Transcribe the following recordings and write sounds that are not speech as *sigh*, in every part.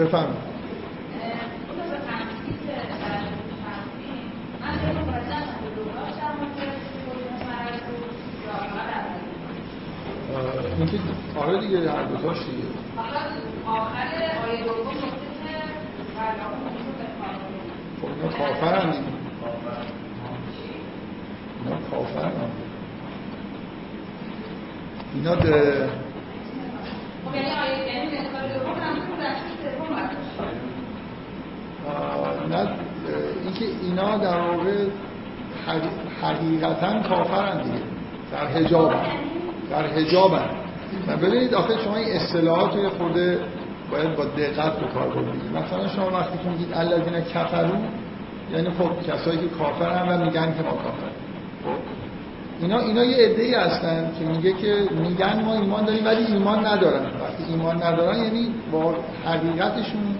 بفهمید اینکه آره دیگه هر دوتاش دیگه. آخر آیه دوم خب اینا کافر هم اینا کافر هم اینا ده خب یعنی آیه یعنی نه در واقع حقیقتا کافرن دیگه. در حجاب در حجاب ببینید آخه شما این اصطلاحات رو خورده باید با دقت به کار بگیرید مثلا شما وقتی که میگید الذین کفرون یعنی خب کسایی که کافرن و میگن که ما کافر خب؟ اینا اینا یه عده‌ای هستن که میگه که میگن ما ایمان داریم ولی ایمان ندارن. وقتی ایمان ندارن یعنی با حقیقتشون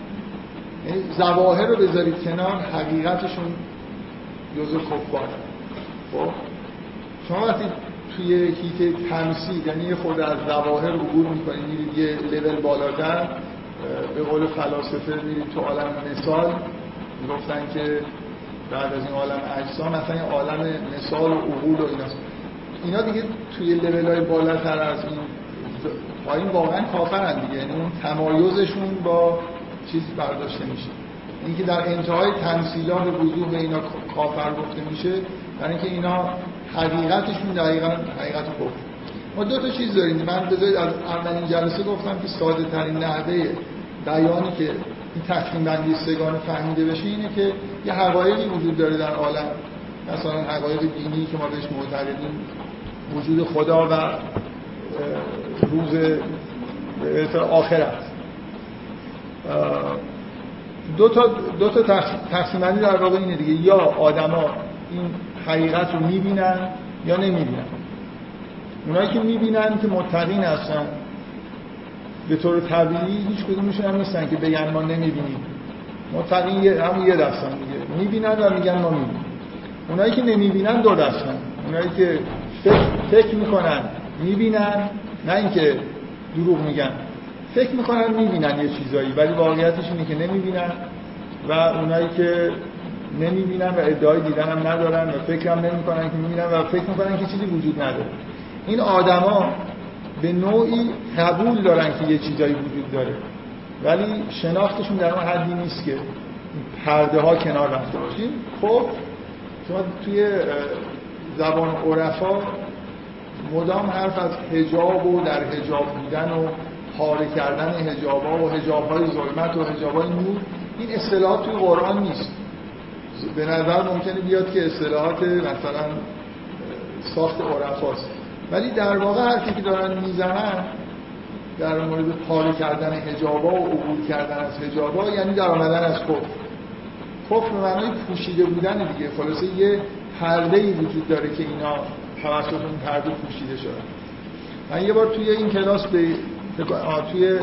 یعنی ظواهر رو بذارید کنار حقیقتشون جزء کفار خب؟ شما وقتی توی هیت تمثیل یعنی یه خورده از ظواهر عبور می‌کنید میرید یه لول بالاتر به قول فلاسفه میرید تو عالم مثال. گفتن که بعد از این عالم اجسام مثلا این عالم مثال و عقول و اینا اینا دیگه توی لول های بالاتر از این پایین واقعا کافرن دیگه. یعنی اون تمایزشون با چیز برداشته میشه. اینکه در انتهای تمثیلات وضوح به اینا کافر گفته میشه برای اینکه اینا حقیقتشون دقیقا حقیقت کفر ما دو تا چیز داریم. من بذارید از اولین جلسه گفتم که ساده ترین نحوه بیانی که این تقسیم بندی سگانه فهمیده بشه اینه که یه حقایقی وجود داره در عالم. مثلا حقایق دینی که ما بهش معتقدیم. وجود خدا و روز آخرت دو تا دو تا تقسیم بندی در واقع اینه دیگه. یا آدما این حقیقت رو می‌بینن یا نمی‌بینن. اونایی که می‌بینن که متقین هستن به طور طبیعی هیچ کدومشون هم نیستن که بگن ما نمی‌بینیم. متقین همون یه دستن دیگه. می‌بینن و میگن ما می‌بینیم. اونایی که نمی‌بینن دو دستن اونایی که فکر, فکر می‌کنن می‌بینن نه اینکه دروغ میگن. فکر می‌کنن می‌بینن یه چیزایی ولی واقعیتش اینه که نمی‌بینن و اونایی که نمی‌بینن و ادعای دیدن هم ندارن و فکر هم نمی‌کنن که می‌بینن و فکر می‌کنن که چیزی وجود نداره. این آدما به نوعی قبول دارن که یه چیزایی وجود داره ولی شناختشون در اون حدی نیست که پرده ها کنار رفته باشیم خب شما توی زبان عرفا مدام حرف از هجاب و در هجاب بودن و پاره کردن هجاب و هجاب های ظلمت و هجاب های نور این اصطلاحات توی قرآن نیست. به نظر ممکنه بیاد که اصطلاحات مثلا ساخت عرفاست. ولی در واقع حرفی که دارن می‌زنن در مورد پاره کردن هجابا و عبور کردن از هجابا یعنی در آمدن از کفر. کفر به معنای پوشیده بودن دیگه. خلاصه یه پرده ای وجود داره که اینا توسط اون پرده پوشیده شدن. من یه بار توی این کلاس به توی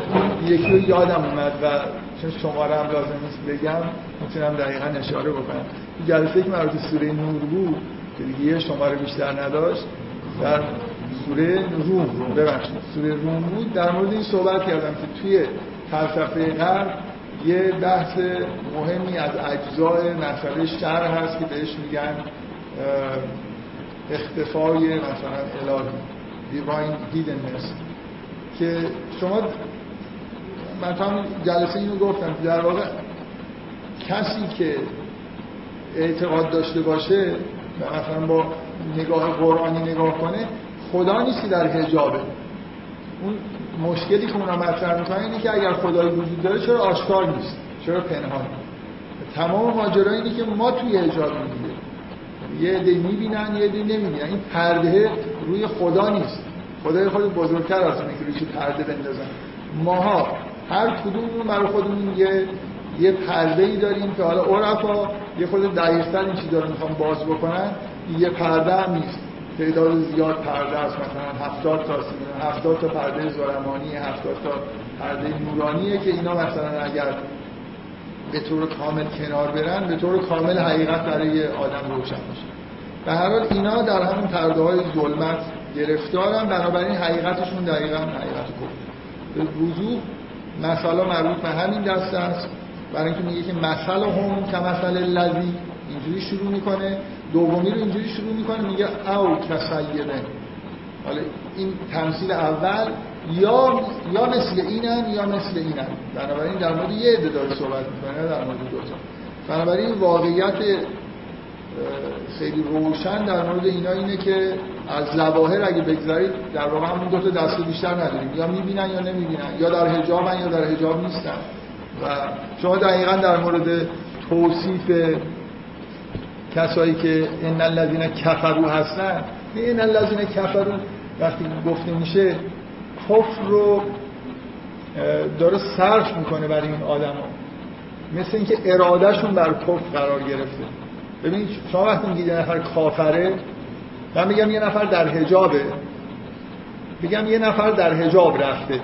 یکی رو یادم اومد و چون شماره هم لازم نیست بگم می‌تونم دقیقا اشاره بکنم. جلسه که مربوط سوره نور بود که دیگه یه شماره بیشتر نداشت در سوره روم ببخشید سوره روم بود. در مورد این صحبت کردم که توی فلسفه غرب یه بحث مهمی از اجزای مسئله شر هست که بهش میگن اختفای مثلا الهی divine hiddenness که شما من هم جلسه اینو گفتم در واقع کسی که اعتقاد داشته باشه مثلا با نگاه قرآنی نگاه کنه خدا نیست که در حجابه. اون مشکلی که اونا مطرح می‌کنن اینه که اگر خدای وجود داره چرا آشکار نیست؟ چرا پنهان؟ تمام ماجرا اینه که ما توی حجاب دیگه یه عده می‌بینن یه عده نمی‌بینن. این پرده روی خدا نیست. خدای خود بزرگتر از اینه که پرده بندازن. ماها هر کدوم برای خودمون یه یه پرده ای داریم که حالا عرفا یه خود دقیقتر این چیزا رو می‌خوام باز بکنن. یه پرده هم نیست. تعداد زیاد پرده است. مثلا 70 تا 70 تا پرده زرمانی 70 تا پرده نورانیه که اینا مثلا اگر به طور کامل کنار برن به طور کامل حقیقت برای آدم روشن میشه. به هر حال اینا در همون پرده های ظلمت گرفتارن بنابراین حقیقتشون دقیقا حقیقت کفر به وضوح مثلا مربوط به همین دسته است. برای اینکه میگه که مثل هم که مثل لذی اینجوری شروع می‌کنه دومی رو اینجوری شروع می‌کنه میگه او کسیده حالا این تمثیل اول یا یا مثل اینن یا مثل اینن. بنابراین در مورد یه عده داره صحبت می‌کنه در مورد دو تا. بنابراین واقعیت خیلی روشن در مورد اینا اینه که از ظواهر اگه بگذارید در واقع همون دو تا دسته بیشتر نداریم. یا می‌بینن یا نمی‌بینن. یا در حجابن یا در حجاب نیستن. و شما دقیقا در مورد توصیف کسایی که ان الذين کفرو هستن این الذين کفرو وقتی گفته میشه کفر رو داره صرف می‌کنه برای این آدما مثل اینکه ارادهشون بر کفر قرار گرفته. ببینید شما وقتی میگید یه نفر کافره من میگم یه نفر در حجابه. بگم یه نفر در حجاب رفته.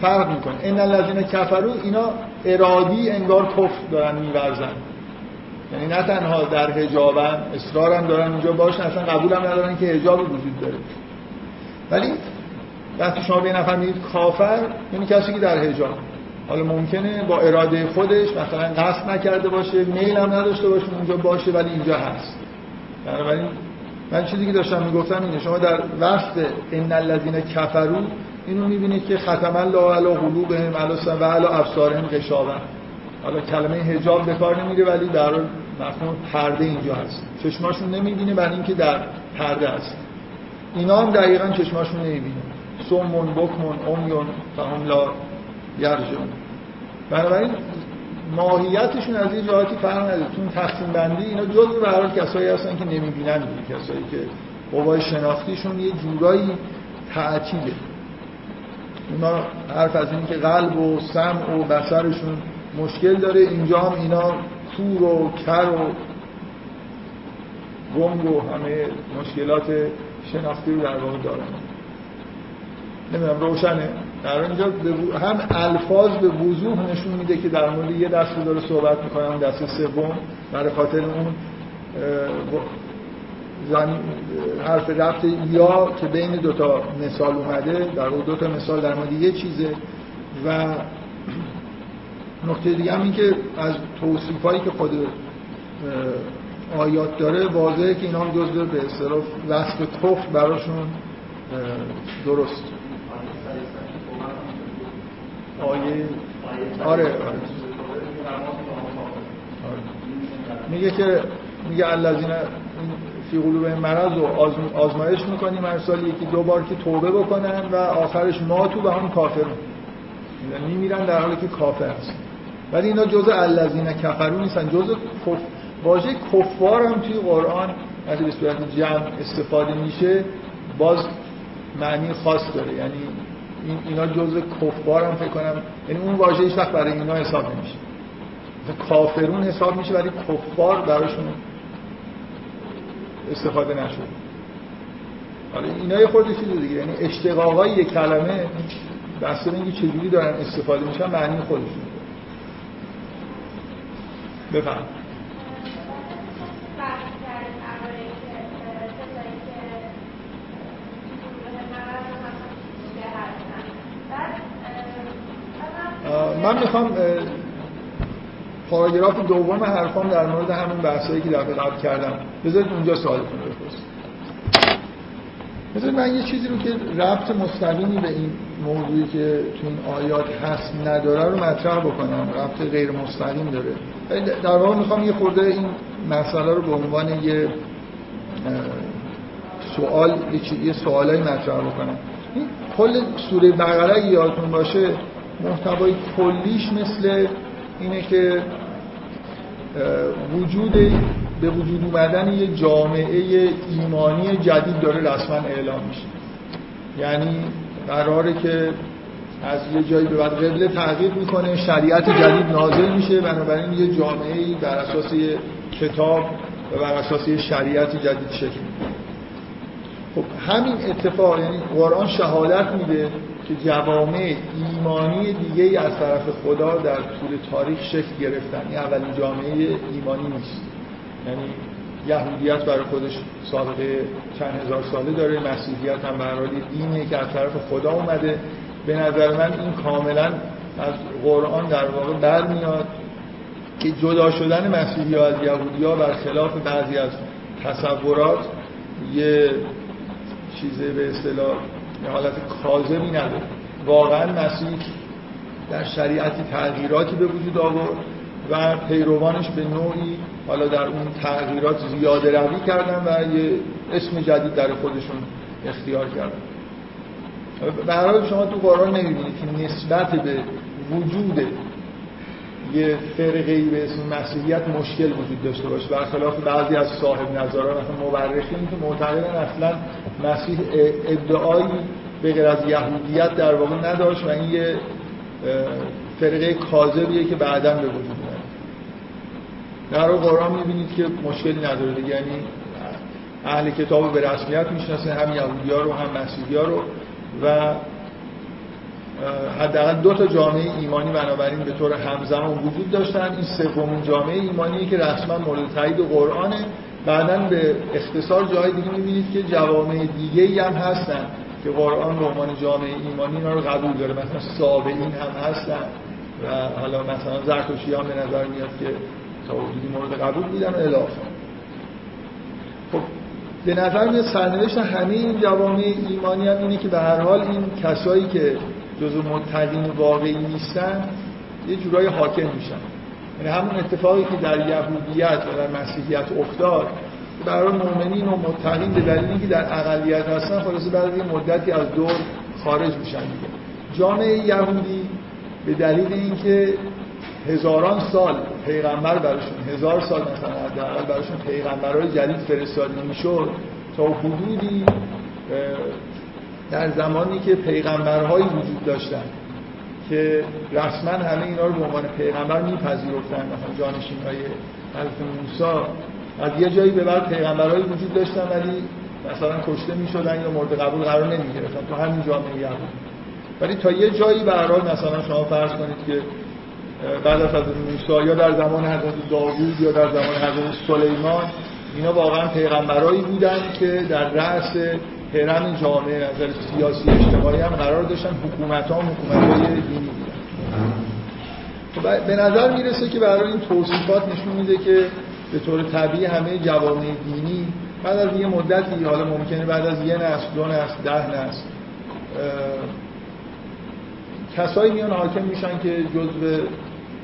فرق می‌کنه. ان الذين کفرو اینا ارادی انگار کفر دارن میورزن. یعنی نه تنها در حجابن اصرارم دارن اینجا باشن اصلا قبولم ندارن که حجاب وجود داره. ولی وقتی شما به نفر میگید کافر یعنی کسی که در حجاب. حالا ممکنه با اراده خودش مثلا قصد نکرده باشه میل هم نداشته باشه اونجا باشه ولی اینجا هست. بنابراین من چیزی که داشتم می‌گفتم اینه شما در وقت ان الذين کفرو اینو می‌بینید که ختم الله علی قلوبهم و علی ابصارهم غشاوه. حالا کلمه حجاب به کار نمیره ولی در مفهوم پرده اینجا هست. چشماشون نمی‌بینه برای اینکه در پرده است اینا هم دقیقا چشماشون نمی‌بینه. سومون بکمون امیون فهم لا یرجون بنابراین ماهیتشون از این جهاتی فرق نداره. تو تقسیم بندی اینا جزء به هر کسایی هستن که نمی‌بینن کسایی که قوای شناختیشون یه جورایی تعطیله. اونا حرف از این که قلب و سمع و بسرشون مشکل داره اینجا هم اینا کور و کر و گنگ و همه مشکلات شناختی رو در واقع دارن. نمی‌دونم روشنه؟ در اینجا هم الفاظ به وضوح نشون میده که در مورد یه دسته داره صحبت می‌کنه اون دسته سوم. برای خاطر اون زن حرف رفت یا که بین دوتا مثال اومده در اون دوتا مثال در مورد یه چیزه. و نکته دیگه هم این که از توصیف هایی که خود آیات داره واضحه که اینا هم جزء به اصطلاح وصف کفر براشون درست. آیه آره. میگه که میگه الذین فی قلوب مرض و آزمایش می‌کنیم هر سال یکی دو بار که توبه بکنن و آخرش ما تو به هم کافر یعنی میمیرن در حالی که کافر هست ولی اینا جزء الذین کفرون نیستن جزء کف... واژه کفار هم توی قرآن وقتی به صورت جمع استفاده میشه باز معنی خاص داره. یعنی این اینا جزء کفار هم فکر کنم یعنی اون واژه هیچ وقت برای اینا حساب نمیشه. کافرون حساب میشه ولی کفار براشون استفاده نشده. حالا اینا یه خورده چیز دیگه یعنی اشتقاقای یک کلمه بسته اینکه چجوری دارن استفاده میشن معنی خودشون. بفهم. من می‌خوام پاراگراف دوم حرفام در مورد همون بحثایی که دفعه قبل کردم. بذارید اونجا سوالتون بپرسید بذارید من یه چیزی رو که ربط مستقیمی به این موضوعی که تو این آیات هست نداره رو مطرح بکنم. ربط غیر مستقیم داره. در واقع می‌خوام یه خورده این مسئله رو به عنوان یه سوال یه سوالای مطرح بکنم. کل سوره بقره یادتون باشه محتوای کلیش مثل اینه که وجود به وجود اومدن یه جامعه ایمانی جدید داره رسما اعلام میشه. یعنی قراره که از یه جایی به بعد قبله تغییر می‌کنه شریعت جدید نازل میشه بنابراین یه جامعه بر اساس یه کتاب و بر اساس یه شریعت جدید شکل خب همین اتفاق یعنی قرآن شهادت میده. که جوامع ایمانی دیگه ای از طرف خدا در طول تاریخ شکل گرفتن. این اولین جامعه ایمانی نیست. یعنی یهودیت برای خودش سابقه چند هزار ساله داره مسیحیت هم برای دینه که از طرف خدا اومده. به نظر من این کاملا از قرآن در واقع برمیاد که جدا شدن مسیحی ها از یهودی ها برخلاف بعضی از تصورات یه چیزه به اصطلاح حالت کاذبی نداره. واقعا مسیح در شریعتی تغییراتی به وجود آورد و پیروانش به نوعی حالا در اون تغییرات زیاده روی کردن و یه اسم جدید در خودشون اختیار کردن. به شما تو قرآن نمی‌بینید که نسبت به وجود یه فرقه به اسم مسیحیت مشکل وجود داشته باشه. برخلاف بعضی از صاحب نظران مثلا مورخین که معتقدن اصلا مسیح ادعایی به غیر از یهودیت در واقع نداشت و این یه فرقه کاذبیه که بعدا به وجود میاد. در قرآن می‌بینید که مشکلی نداره. یعنی اهل کتاب به رسمیت می‌شناسه هم یهودی ها رو هم مسیحی ها رو و حداقل دو تا جامعه ایمانی بنابراین به طور همزمان وجود داشتن. این سومین جامعه ایمانی که رسما مورد تایید قرآنه. بعدا به اختصار جای دیگه می‌بینید که جوامع دیگه ای هم هستن که قرآن به عنوان جامعه ایمانی اینا رو قبول داره. مثلا سابعین هم هستن و حالا مثلا زرتشتی هم به نظر میاد که تا مورد قبول بودن و الاخر خب به نظر میاد سرنوشت همه این جوامع ایمانی هم اینه که به هر حال این کسایی که جزو متقین واقعی نیستن یه جورای حاکم میشن. یعنی همون اتفاقی که در یهودیت و در مسیحیت افتاد برای مؤمنین و متقین به دلیل اینکه در اقلیت هستن خلاصه بعد یه مدتی از دور خارج میشن دیگه. جامعه یهودی به دلیل اینکه هزاران سال پیغمبر براشون هزار سال مثلا حداقل براشون پیغمبرهای جدید فرستاده می‌شد تا حدودی در زمانی که پیغمبرهایی وجود داشتن که رسما همه اینا رو به عنوان پیغمبر میپذیرفتن مثلا جانشین های حضرت موسی. از یه جایی به بعد پیغمبرهایی وجود داشتن ولی مثلا کشته می‌شدن یا مورد قبول قرار نمی گرفتن تو همین جامعه یهود. ولی تا یه جایی به مثلا شما فرض کنید که بعد از حضرت موسی یا در زمان حضرت داوود یا در زمان حضرت سلیمان اینا واقعا پیغمبرایی بودن که در رأس هرم جامعه نظر سیاسی اجتماعی هم قرار داشتن حکومت ها حکومت های دینی. خب به نظر می‌رسه که برای این توصیفات نشون میده که به طور طبیعی همه جوامع دینی بعد از یه مدتی حالا ممکنه بعد از یه نسل دو نسل ده نسل کسایی میان حاکم میشن که جزء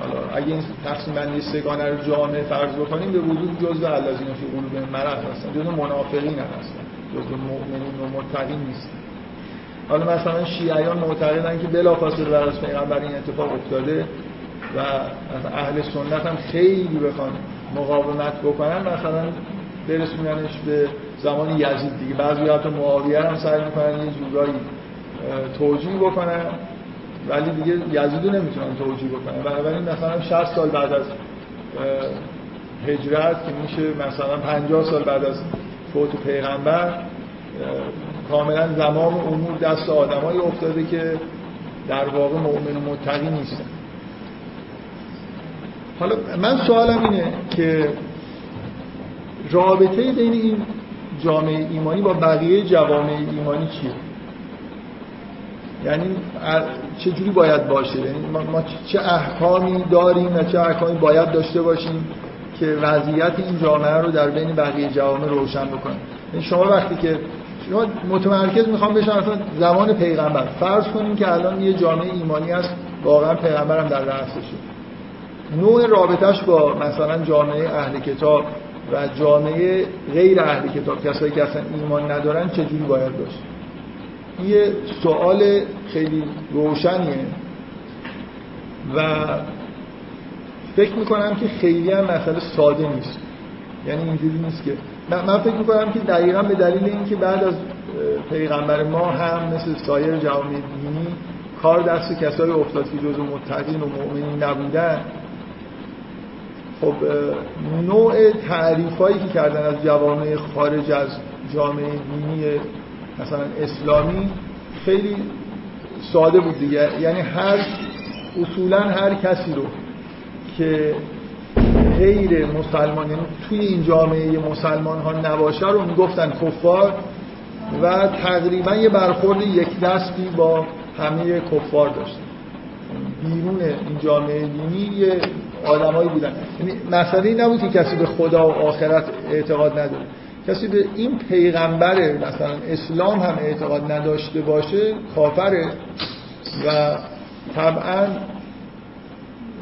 حالا اگه این تقسیم بندی سگانه رو جامعه فرض بکنیم به وجود جزء الذین فی قلوبهم مرض هستن جزء منافقین هستن. جزء مؤمنین و متقین نیستن حالا مثلا شیعیان معتقدن که بلافاصله بعد از پیغمبر این اتفاق افتاده و اهل سنت هم خیلی بخوان مقاومت بکنن مثلا برسوننش به زمان یزید دیگه. بعضی حتی معاویه هم سعی می‌کنن یه جورایی توجیه بکنن ولی دیگه یزید نمی‌تونن توجیه بکنن. بنابراین مثلا 60 سال بعد از هجرت که میشه مثلا 50 سال بعد از فوت پیغمبر کاملا زمان امور دست آدمایی افتاده که در واقع مؤمن و متقی نیستن. حالا من سوالم اینه که رابطه بین این جامعه ایمانی با بقیه جوامع ایمانی چیه؟ یعنی چه جوری باید باشه؟ یعنی ما چه احکامی داریم و چه احکامی باید داشته باشیم؟ که وضعیت این جامعه رو در بین بقیه جوامع روشن بکنه. یعنی شما وقتی که شما متمرکز می‌خوام بشم اصلا زمان پیغمبر. فرض کنیم که الان یه جامعه ایمانی هست واقعا پیغمبرم در رأسشه نوع رابطش با مثلا جامعه اهل کتاب و جامعه غیر اهل کتاب کسایی که اصلا ایمان ندارن چجوری باید باشه؟ یه سوال خیلی روشنیه. و فکر می‌کنم که خیلی هم مسئله ساده نیست. یعنی اینجوری نیست که من فکر می‌کنم که دقیقا به دلیل اینکه بعد از پیغمبر ما هم مثل سایر جوامع دینی کار دست کسایی افتاد که جزو متقین و مؤمنین نبودن خب نوع تعریف هایی که کردن از جوامع خارج از جامعه دینی مثلا اسلامی خیلی ساده بود دیگه. یعنی هر اصولا هر کسی رو که غیر مسلمان یعنی توی این جامعه مسلمان ها نباشه رو می‌گفتن کفار و تقریبا یه برخورد یک دستی با همه کفار داشته بیرون این جامعه دینی یه آدمایی بودن. یعنی مسئله این نبود که کسی به خدا و آخرت اعتقاد نداره. کسی به این پیغمبر مثلا اسلام هم اعتقاد نداشته باشه کافره و طبعا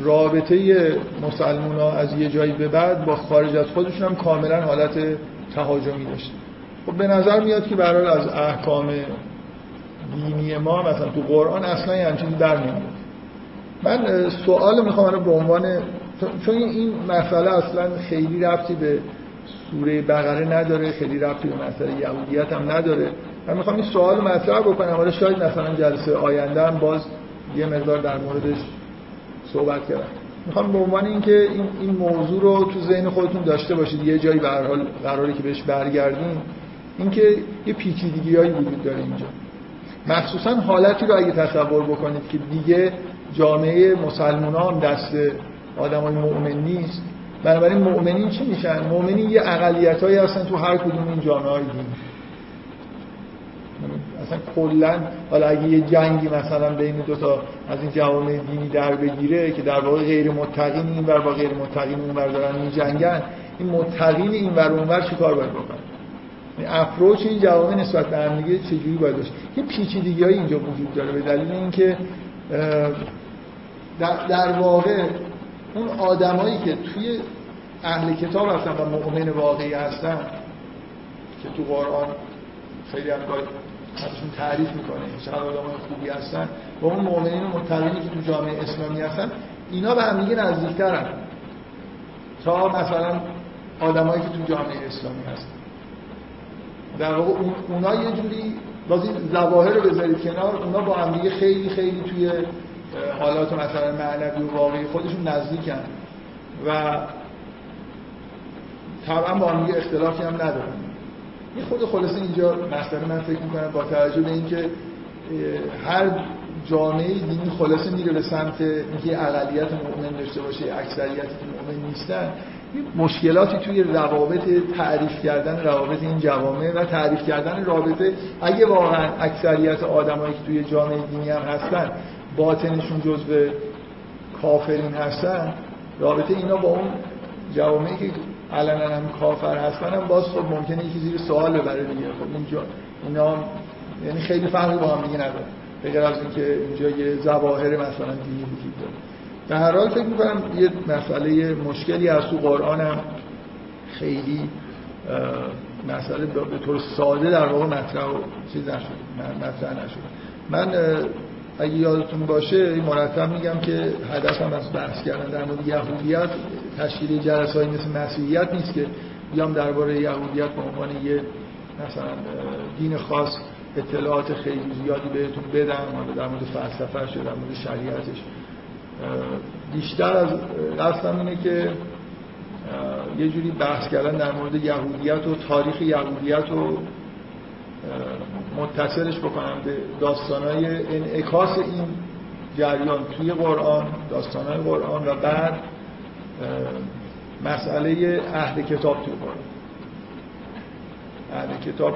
رابطه مسلمان ها از یه جایی به بعد با خارج از خودشون هم کاملا حالت تهاجمی داشته خب به نظر میاد که برای از احکام دینی ما مثلا تو قرآن اصلا یه همچینی در نمیاد. من سوال می‌خوام به عنوان چون این مسئله اصلا خیلی ربطی به سوره بقره نداره خیلی ربطی به مسئله یهودیت هم نداره. من می‌خوام این سوال مطرح بکنم. حالا شاید مثلا جلسه آینده هم باز یه مقدار در موردش صحبت کردم. می‌خوام به عنوان اینکه این این موضوع رو تو ذهن خودتون داشته باشید یه جایی به هر حال قراری که بهش برگردیم اینکه یه پیچیدگیایی وجود داره اینجا. مخصوصا حالتی رو اگه تصور بکنید که دیگه جامعه مسلمان هم دست آدمای مؤمن نیست بنابراین مؤمنین چی میشن؟ مؤمنین یه اقلیت هایی هستن تو هر کدوم این جامعه های دینی. اصلا کلا حالا اگه یه جنگی مثلا بین دو تا از این جوامع دینی در بگیره که در واقع غیر متقین این ور با غیر متقین اون ور دارن این جنگن این متقین این ور اون ور چیکار باید بکنن این اپروچ این جوامع نسبت به هم دیگه چجوری باید باشه؟ یه پیچیدگی‌های اینجا وجود داره به دلیل اینکه در واقع اون آدمایی که توی اهل کتاب هستن و مؤمن واقعی هستن که تو قرآن خیلی هم ازشون تعریف می‌کنه. چقدر آدم خوبی هستن و اون مؤمنین و متقینی که تو جامعه اسلامی هستن اینا به هم دیگه نزدیکترن. تا مثلا آدمایی که تو جامعه اسلامی هستن. در واقع اونا یه جوری بازی زواهر رو بذارید کنار اونا با هم دیگه خیلی خیلی توی حالات مثلا معنوی و واقعی خودشون نزدیکن. و طبعا با هم اختلافی هم ندارن. این خود خلاصه اینجا مسئله من فکر می‌کنم با توجه به اینکه هر جامعه دینی خلاصه میره به سمت اینکه اقلیت مؤمن داشته باشه اکثریتی که مؤمن نیستن. مشکلاتی توی روابط تعریف کردن روابط این جوامع و تعریف کردن رابطه اگه واقعا اکثریت آدمایی که توی جامعه دینی هم هستن باطنشون جزء کافرین هستن رابطه اینا با اون جوامعی که علنا هم کافر هستن هم باز خب ممکنه یکی زیر سوال ببره دیگه. خب اینجا اینا یعنی خیلی فرقی با هم دیگه نداره. بغیر از اینکه اینجا یه ظواهر مثلا دینی وجود داره. در هر حال فکر می‌کنم یه مسئله مشکلی از تو قرآن هم خیلی مسئله به طور ساده در واقع مطرح و چیز نشد مطرح نشد من اگه یادتون باشه مرتب میگم که هدفم از بحث کردن در مورد یهودیت تشکیل جلسه های مثل مسیحیت نیست که بیام درباره یهودیت به عنوان یه مثلا دین خاص اطلاعات خیلی زیادی بهتون بدم در مورد فلسفه یا در مورد شریعتش. بیشتر از قصدم اینه که یه جوری بحث کردن در مورد یهودیت و تاریخ یهودیت و متصلش بکنم به داستانهای انعکاس این جریان توی قرآن داستانهای قرآن و بعد مسئله اهل کتاب توی قرآن. اهل کتاب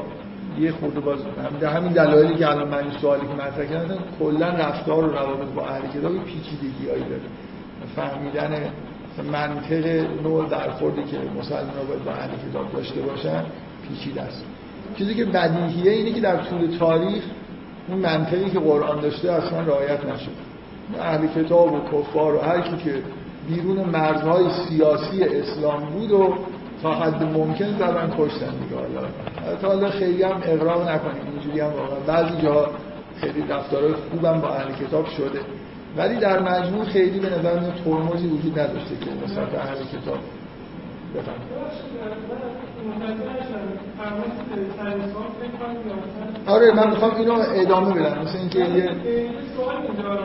یه خورده باز همین همین دلایلی که الان من این سوالی که مطرح کردم کلا رفتار و روابط با اهل کتاب پیچیدگی هایی داره. فهمیدن منطق نوع درخوردی که مسلمان باید با اهل کتاب داشته باشن پیچیده است. چیزی که بدیهیه اینه که در طول تاریخ اون منطقی که قرآن داشته اصلا رعایت نشد. اهل کتاب و کفار و هر کی که بیرون مرزهای سیاسی اسلام بود و تا حد ممکن زدن کشتن دیگه حالا. تا حالا خیلی هم اقرار نکنیم. اینجوری هم واقعا. بعضی جاها خیلی رفتارهای خوبم با اهل کتاب شده. ولی در مجموع خیلی به نظر ترمزی وجود نداشته که نسبت اهل کتاب. آره من می‌خوام اینو ادامه بدم. مثل اینکه یه سوال اینجا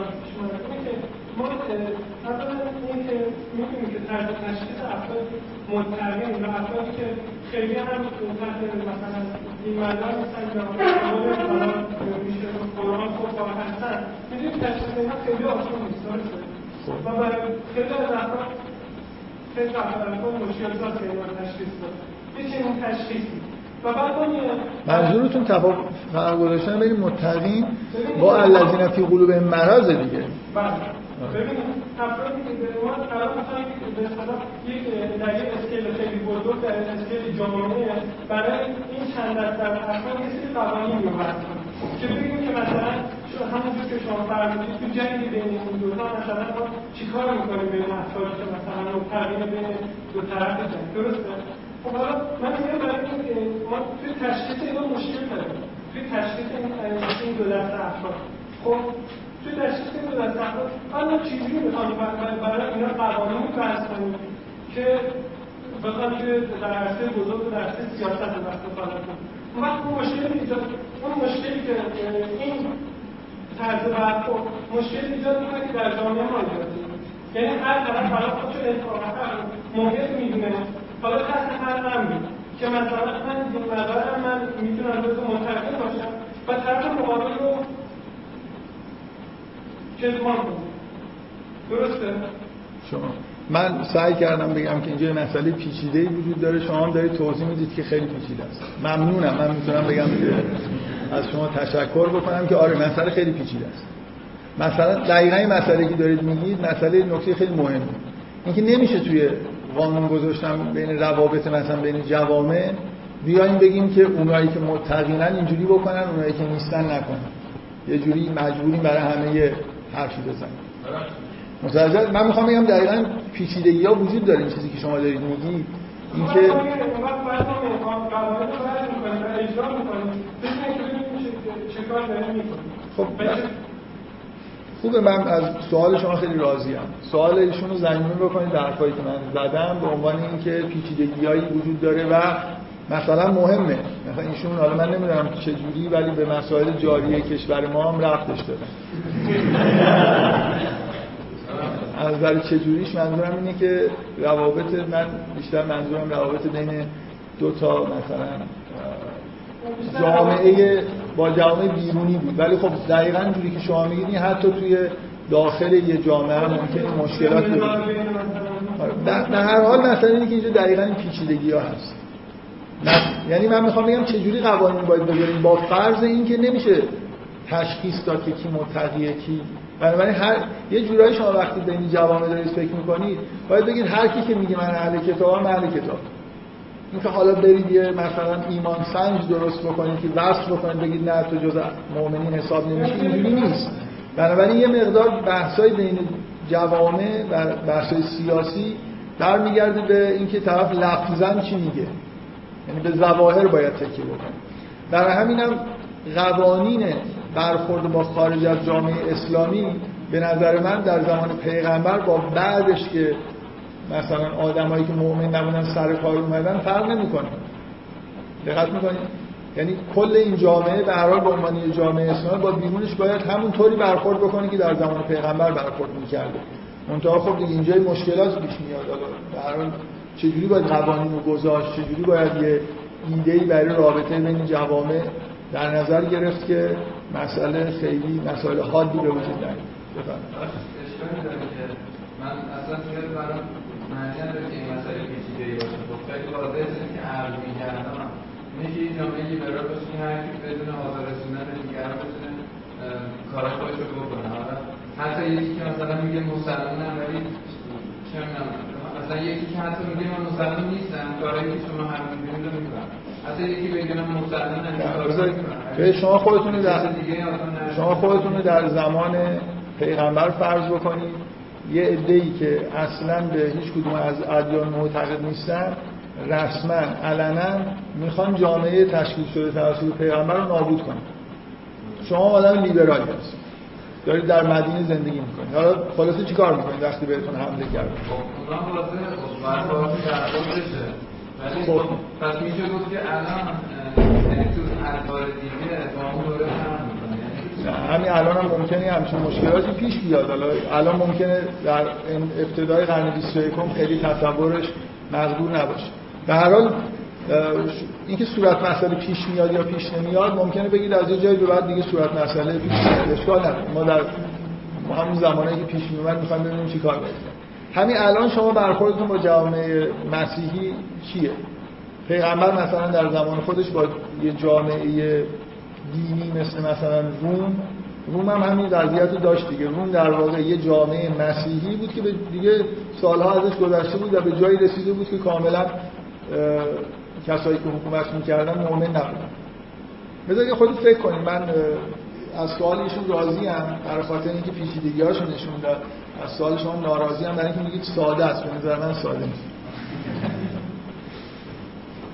ما اولا اینکه می‌دونیم که طرز تشخیص افراد متقین و افرادی که خیلی هم تحت مثلا ایماندار نیستن یا میشه قرآن کفار هستن می‌دونیم تشخیص اینا خیلی آسان نیست و برای خیلی از افراد خیلی افراد مشکل دار که اینا تشخیص داد. یه چنین تشخیصی و بعد منظورتون تفاوت فرق گذاشتن بین متقین با الذین فی قلوبهم مرض دیگه. بله. ببینید افرادی که به ما قرار که به اصطلاح یک در یک اسکیل خیلی بزرگ در اسکیل جامعه برای این چند از افراد یه سری قوانین رو وضع که بگیم که مثلا شو- همونجور که شما فرمودید تو جنگ بین این دو تا مثلا ما چیکار می‌کنیم بین افرادی که مثلا مبتقین بین دو طرف جنگ درسته؟ خب حالا من میگم برای اینکه ما توی تشخیص اینا مشکل داریم. توی تشخیص این دو دسته افراد. خب توی تشخیص این دو دسته افراد حالا چیزی می‌خوام برای اینا قوانینی فرض کنیم که بخوام که در عرصه بزرگ و در عرصه سیاست رو بحث کنیم اون وقت مشکل اون مشکلی که این طرز برخورد مشکل ایجاد می‌کنه که در جامعه ما ایجاد یعنی هر طرف برای خودش انتخابات موقع می‌دونه. حالا تحت هر امری که مثلا من دین مدارم من می‌تونم جزو متقین باشم. و طرف مقابل رو کتمان کنم. درسته؟ شما. من سعی کردم بگم که اینجا مسئله پیچیده ای وجود داره. شما هم دارید توضیح می‌دید که خیلی پیچیده است. ممنونم. من می‌تونم بگم از شما تشکر بکنم که آره مسئله خیلی پیچیده است. مثلا دقیقا این مسئله که دارید میگید مسئله نکته خیلی مهمه اینکه نمیشه توی قانون گذاشتن بین روابط مثلا بین جوامع. بیایم بگیم که اونایی که متقینن اینجوری بکنن اونایی که نیستن نکنن. یه جوری مجبوریم برای همه حرفی بزنیم. متوجه من می‌خوام بگم دقیقا پیچیدگی ها وجود داره این چیزی که شما دارید میگی اینکه خب خوبه من از سوال شما خیلی راضیم سوال ایشون رو زمینی بکنید در حرفایی که من زدم به عنوان اینکه پیچیدگیهایی وجود داره و مثلا مهمه مثلا ایشون حالا من نمی‌دونم چه جوری ولی به مسائل جاری کشور ما هم رفتش دادن از نظر چجوریش منظورم اینه که روابط من بیشتر منظورم روابط بین دو تا مثلا جامعه با جامعه بیرونی بود. ولی خب دقیقا جوری که شما میگید حتی توی داخل یه جامعه هم ممکنه مشکلات در در هر حال مثلا اینه که اینجا دقیقا این پیچیدگی ها هست. یعنی من می‌خوام بگم چجوری قوانین باید بذاریم؟ با فرض اینکه نمیشه تشخیص داد که کی متقیه کی بنابراین هر یه جورایی شما وقتی به این جوامع دارید فکر می‌کنید باید بگید هر کی که میگه من اهل کتابم اهل کتاب. اینکه حالا برید یه مثلا ایمان سنج درست بکنید که وصل بکنید بگید نه تو جز مؤمنین حساب نمیشی اینجوری نیست. بنابراین یه مقدار بحثای بین جوامع و بحثای سیاسی برمیگرده به اینکه طرف لفظا چی میگه. یعنی به ظواهر باید تکیه بکنید در همینم قوانین برخورد با خارج از جامعه اسلامی به نظر من در زمان پیغمبر با بعدش که مثلا آدمایی که مؤمن نبودن سر کار اومدن فرق نمی‌کنه. دقت می‌کنید یعنی کل این جامعه به هر حال به عنوان جامعه اسلامی با بیرونش باید همون طوری برخورد بکنه که در زمان پیغمبر برخورد می‌کرده. منتها خب دیگه اینجا مشکلات پیش میاد به هر حال چجوری باید قوانین رو گذاشت؟ چجوری باید یه ایده‌ای برای رابطه بین جوامع در نظر گرفت که مسئله خیلی مسائل حادی به وجود نیاد من اصلا زیاد برام معنی نداره که این مسئله پیچیده‌ای باشه. خب خیلی واضحه که عرض می‌کردم. اینه که این جامعه لیبرال باشه که بدون آزار رسوندن دیگران بتونه کار خودش رو بکنه. حالا حتی یکی که مثلا میگه مسلمانم ولی چه می‌دونم مثلا یکی که حتی میگه من مسلمان نیستم کارهایی که شما هر می‌بینید رو می‌کنم حتی یکی بگه من. به شما خودتون در. شما خودتون در زمان پیغمبر فرض بکنید یه عده‌ای که اصلا به هیچ کدوم از ادیان معتقد نیستن رسما علنا می‌خوان جامعه تشکیل شده توسط پیغمبر رو نابود کنن. شما آدم لیبرالی هستید. دارید در مدینه زندگی می‌کنید. حالا خلاصه چیکار می‌کنید وقتی بهتون حمله کرد؟ خب خب خب. پس میشه گفت که الان یعنی تو ادوار دیگه با دوره می‌کنه. یعنی همین الان هم ممکنه همچین مشکلاتی پیش بیاد. حالا الان ممکنه در ابتدای قرن 21 خیلی تصورش مقدور نباشه. به هر حال اینکه صورت مسئله پیش میاد یا پیش نمیاد ممکنه بگید از یه جایی به بعد دیگه صورت مسئله پیش میاد. اشکال نداره. ما در همون زمانی که پیش میومد می‌خوایم ببینیم چی کار باید. همین الان شما برخوردتون با جامعه مسیحی چیه؟ پیغمبر مثلا در زمان خودش با یه جامعه دینی مثل مثلا روم روم هم همین وضعیت رو داشت دیگه. روم در واقع یه جامعه مسیحی بود که دیگه سالها ازش گذشته بود و به جایی رسیده بود که کاملا کسایی که حکومت می‌کردن مؤمن نبودن. بذارید خودت فکر کنید من از سوال ایشون راضی ام برای خاطر اینکه پیچیدگی هاشون نشون داد. از سوال شما ناراضی ام برای اینکه میگید ساده است. به نظر من ساده نیست.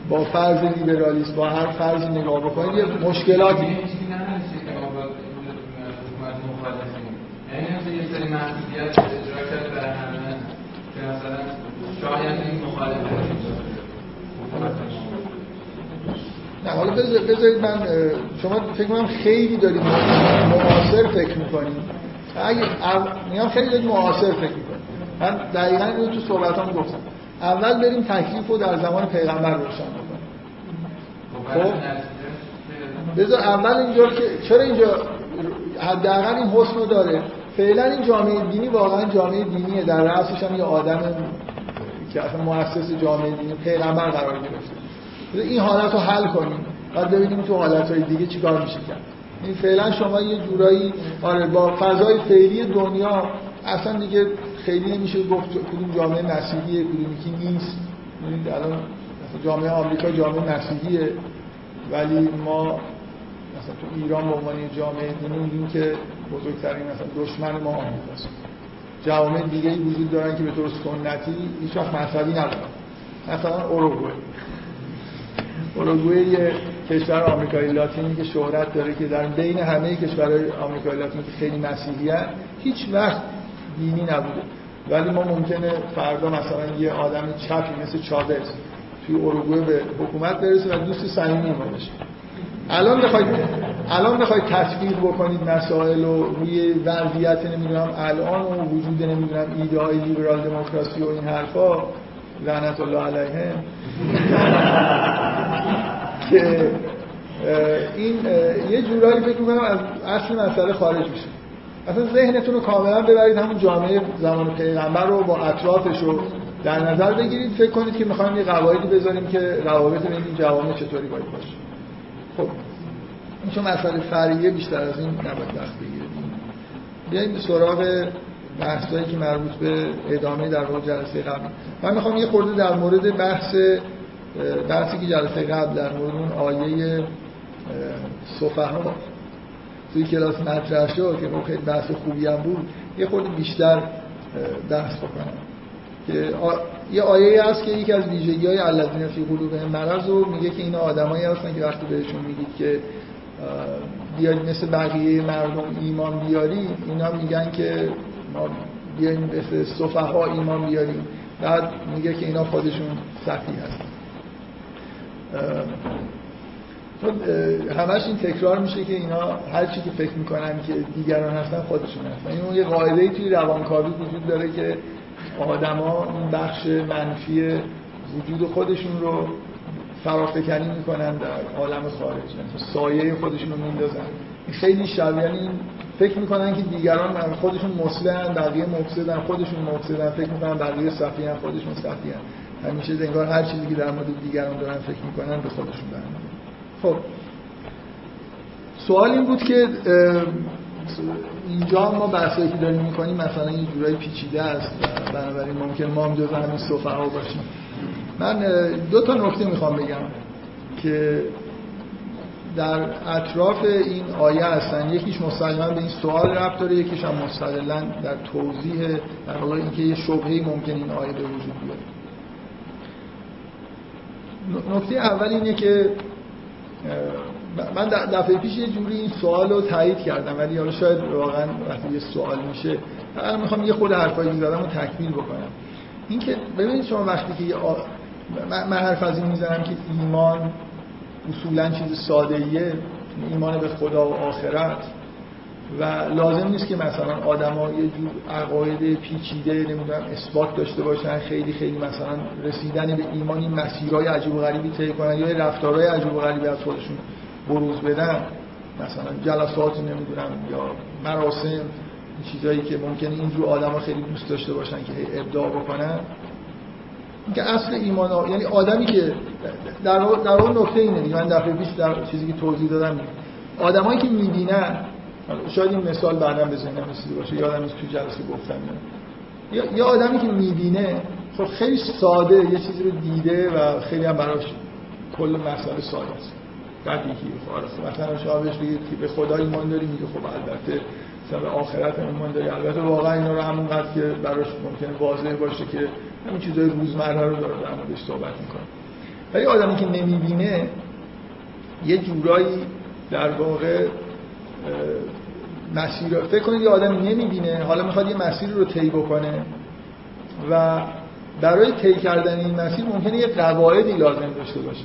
با فرض لیبرالیسم با هر فرضی نگاه بکنید یه مشکلاتی یعنی یه سری محدودیت اجرا کرد برای همه. که مثلا شاید این مخالفت نه حالا بذارید من شما فکر کنم خیلی دارید معاصر فکر می‌کنید. اگه میگم خیلی دارید معاصر فکر می‌کنید. من دقیقا اینو تو صحبتام گفتم. اول بریم تکلیف رو در زمان پیغمبر روشن خب؟ بذار اول اینجا که چرا اینجا حداقل این حسن رو داره؟ فعلا این جامعه دینی واقعا جامعه دینیه. در رأسش هم یه آدم که اصلا مؤسس جامعه دینی پیغمبر قرار گرفته. این حالت رو حل کنیم بعد ببینیم تو حالت های دیگه چیکار میشه کرد. این فعلا شما یه جورایی آره با فضای فعلی دنیا اصلا دیگه خیلی نمیشه گفت کدوم جامعه مسیحیه کدومی که نیست. الان جامعه آمریکا جامعه مسیحیه ولی ما مثلا تو ایران به عنوان جامعه دینی که بزرگترین مثلا دشمن ما آمریکاست. جوامع دیگه وجود دارن که به طور سنتی هیچ وقت مذهبی ندارن. مثلا اروگوئه اروگوئه یه کشور آمریکای لاتینی که شهرت داره که در بین همه کشورهای آمریکای لاتینی که خیلی مسیحی هست هیچ وقت دینی نبوده. ولی ما ممکنه فردا مثلا یه آدم چپی مثل چاوز توی اروگوئه به حکومت برسه و دوست صمیمی ما بشه. الان بخواید الان بخواید تطبیق بکنید مسائل و روی وضعیت نمی‌دونم الان و وجود نمی‌دونم ایده های لیبرال دموکراسی و این حرفا. لعنت الله علیه. *laughs* که این یه جورایی فکر می‌کنم از اصل مسئله خارج میشه. اصلا ذهنتون رو کاملا ببرید همون جامعه زمان پیغمبر رو با اطرافش رو در نظر بگیرید. فکر کنید که می‌خوایم یه قواعدی بذاریم که روابط بین این جوامع چطوری باید باشه. خب این چون مسئله فریه بیشتر از این نباید دست بگیرید بیاییم به سراغ بحثایی که مربوط به ادامه در واقع جلسه قبل. من می‌خوام یه خورده در مورد بحث بحثی که جلسه قبل در مورد اون آیه صفحه توی کلاس مطرح شد که خیلی بحث خوبی هم بود یه خورده بیشتر بحث بکنم. که یه آیه هست که یکی از ویژگی های الذین فی قلوبهم مرض رو میگه که این آدمایی هستن که وقتی بهشون میگید که بیاید مثل بقیه مردم ایمان بیاری اینا میگن که ما بیایم مثل صفحه ایمان بیاریم. بعد میگه که اینا خودشون سفی هست چون همش این تکرار میشه که اینا هر چی که فکر می‌کنن که دیگران هستن خودشون هستن. این یه قاعده توی روانکاوی وجود داره که آدما این بخش منفی وجود خودشون رو فرافکنی می‌کنن در عالم خارج سایه خودشون رو میندازن. خیلی شبیه یعنی فکر می‌کنن که دیگران خودشون مسلمن بقیه مفسدن خودشون مفسدن فکر می‌کنن بقیه صفیان خودشون صفیان. همیشه انگار هر چیزی که در مورد دیگران دارن فکر می‌کنن به خودشون دارن خب سوال این بود که اینجا ما بحثایی که داریم می‌کنیم مثلا یه جورایی پیچیده است بنابراین ممکن ما هم جز همین صفحه باشیم. من دو تا نکته می‌خوام بگم که در اطراف این آیه هستن. یکیش مسلما به این سوال رفت داره یکیش هم مستقلا در توضیح در واقع اینکه یه شبهه ممکن این آیه به وجود بیاد. نکته اول اینه که من دفعه پیش یه جوری این سوال رو تایید کردم ولی حالا شاید واقعا وقتی یه سوال میشه من می‌خوام یه خود حرفایی زدم رو تکمیل بکنم. اینکه ببینید شما وقتی که من حرف از این می‌زنم که ایمان اصولا چیز ساده ایه ایمان به خدا و آخرت. و لازم نیست که مثلا آدما یه جور عقاید پیچیده نمی‌دونم اثبات داشته باشن خیلی خیلی مثلا رسیدن به ایمان این مسیرهای عجیب و غریبی طی کنن یا رفتارهای عجیب و غریبی از خودشون. بروز بدن مثلا جلسات نمی‌دونم یا مراسم چیزایی که ممکنه اینجور آدما خیلی دوست داشته باشن که ابداع بکنن. اینکه اصل ایمان ها... یعنی آدمی که در در واقع نکته اینه دیگه من دفعه پیش در چیزی که توضیح دادم آدمایی که می‌بینن شاید این مثال بعدا به ذهنم باشه یادم نیست تو جلسه گفتم یا یه آدمی که می‌بینه خب خیلی ساده یه چیزی رو دیده و خیلی هم براش کل مسئله ساده است. بدیهی خب مثلا شما بهش بگید که به خدا ایمان داری میگه خب البته مثلا به آخرت ایمان داری. البته واقعا اینا رو همونقدر که براش ممکنه واضح باشه که همین چیزای روزمره رو داره در موردش صحبت می‌کنه. ولی آدمی که نمی‌بینه یه جورایی در واقع مسیر فکر کنید یه آدمی نمی‌بینه حالا می‌خواد یه مسیر رو طی بکنه و برای طی کردن این مسیر ممکنه یه قواعدی لازم داشته باشه.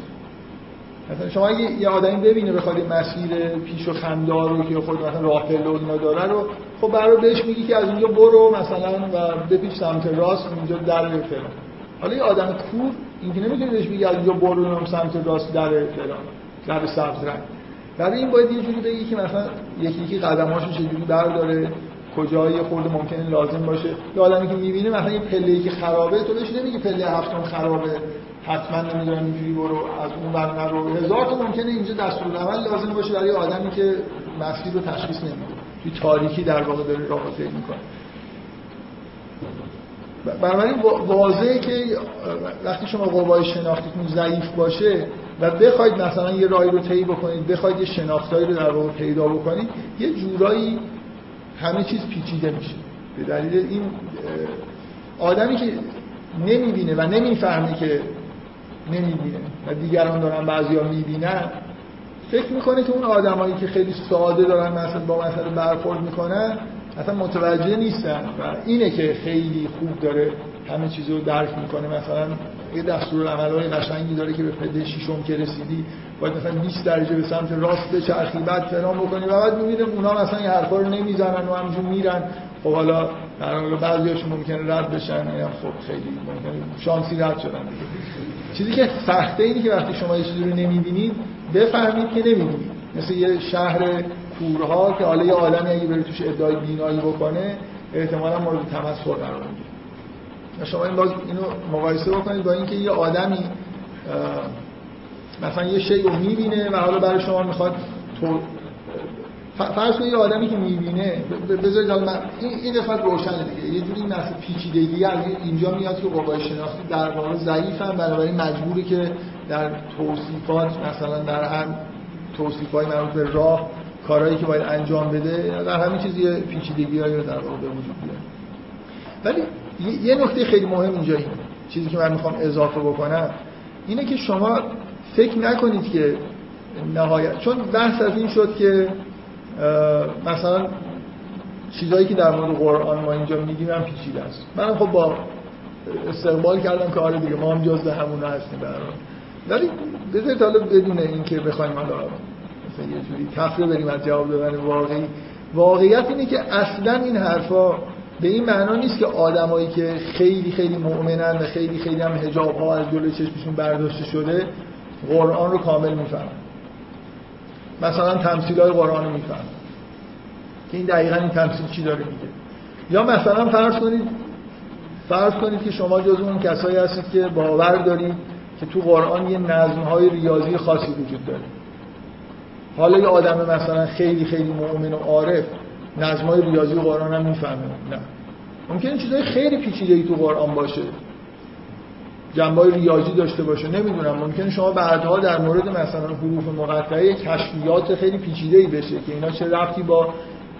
مثلا شما اگه یه آدمی ببینه بخواد مسیر پیش و خندار رو که خود مثلا راه پله و اینا داره رو خب برای بهش میگی که از اینجا برو مثلا و بپیچ سمت راست اینجا در فلان. حالا یه آدم کور اینکه نمی‌تونه بهش بگی از اینجا برو سمت راست در فلان در سبز رنگ. برای این باید یه جوری بگی که مثلا یکی یکی قدماشو چجوری برداره کجای خورده ممکنه لازم باشه. یه آدمی که می‌بینه مثلا یه پله که خرابه تو بهش نمیگی پله هفتم خرابه. حتما نمی‌دونم اینجوری برو از اون ور نرو. هزار تا ممکنه اینجا دستورالعمل لازم باشه برای آدمی که مسیر رو تشخیص نمیده. توی تاریکی در واقع داره راه طی می‌کنه بنابراین واضحه که وقتی شما قوای شناختیتون ضعیف باشه و بخواید مثلا یه راهی رو طی بکنید بخواید یه شناختایی رو در واقع پیدا بکنید یه جورایی همه چیز پیچیده میشه. به دلیل این آدمی که نمی‌بینه و نمی‌فهمه که نمی‌بینه. و دیگران دارن بعضیا می‌بینن. فکر می‌کنه که اون آدمایی که خیلی ساده دارن مثلا با مسئله برخورد می‌کنن اصلا متوجه نیستن. و اینه که خیلی خوب داره همه چیز رو درک می‌کنه. مثلا یه دستور عملهای قشنگی داره که به پده شیشم که رسیدی باید مثلا 20 درجه به سمت راست بچرخی بعد فلان بکنی و بعد می‌بینه اونا مثلا این حرفا رو نمی‌زنن و همینجور میرن. خب حالا در واقع بعضیاشون ممکنه رد بشن. یا خب خیلی ممکنه شانسی رد شدن. دیگه چیزی که سخته اینه که وقتی شما یه چیزی رو نمی‌بینید بفهمید که نمی‌بینید. مثل یه شهر کورها که حالا یه آدمی اگه بره توش ادعای بینایی بکنه احتمالا مورد تمسخر قرار می‌گیره شما این باز اینو مقایسه بکنید با اینکه یه آدمی مثلا یه شی رو می‌بینه و حالا برای شما می‌خواد فرض کنید آدمی که می‌بینه بذارید من این قسمت روشنه دیگه. یه جوری مثلا پیچیدگی از اینجا میاد که قوای شناختی در واقع ضعیفن بنابراین مجبوری که در توصیفات مثلا در هم توصیفای مربوط به راه کارهایی که باید انجام بده در همین چیز یه پیچیدگی رو در واقع به وجود بیاره. ولی یه نکته خیلی مهم اینجا اینه. چیزی که من می‌خوام اضافه بکنم اینه که شما فکر نکنید که نهایت چون بحث از این شد که مثلا چیزایی که در مورد قرآن ما اینجا میگیم هم پیچیده است. من خب با استقبال کردم که آره دیگه ما هم جزء همون هستیم برای ولی بذارید حالا بدون اینکه بخوایم حالا مثلا یه جوری تفره بریم از جواب دادن واقعی. واقعیت اینه که اصلا این حرفا به این معنا نیست که آدمایی که خیلی خیلی مؤمنن و خیلی خیلی هم حجاب ها از جلوی چشمشون برداشته شده قرآن رو کامل می‌فهمن. مثلا تمثیل های قرآن رو می‌فهمن که این دقیقا این تمثیل چی داره میگه. یا مثلا فرض کنید فرض کنید که شما جز اون کسایی هستید که باور دارید که تو قرآن یه نظم های ریاضی خاصی وجود داره. حالا یه آدم مثلا خیلی خیلی مؤمن و عارف نظمای ریاضی قرآن هم می‌فهمه. نه. ممکنه چیزای خیلی پیچیده ای تو قرآن باشه. جنبای ریاضی داشته باشه نمی‌دونم. ممکنه شما بعدها در مورد مثلا حروف مقطعه کشفیات خیلی پیچیده ای بشه که اینا چه رفتی با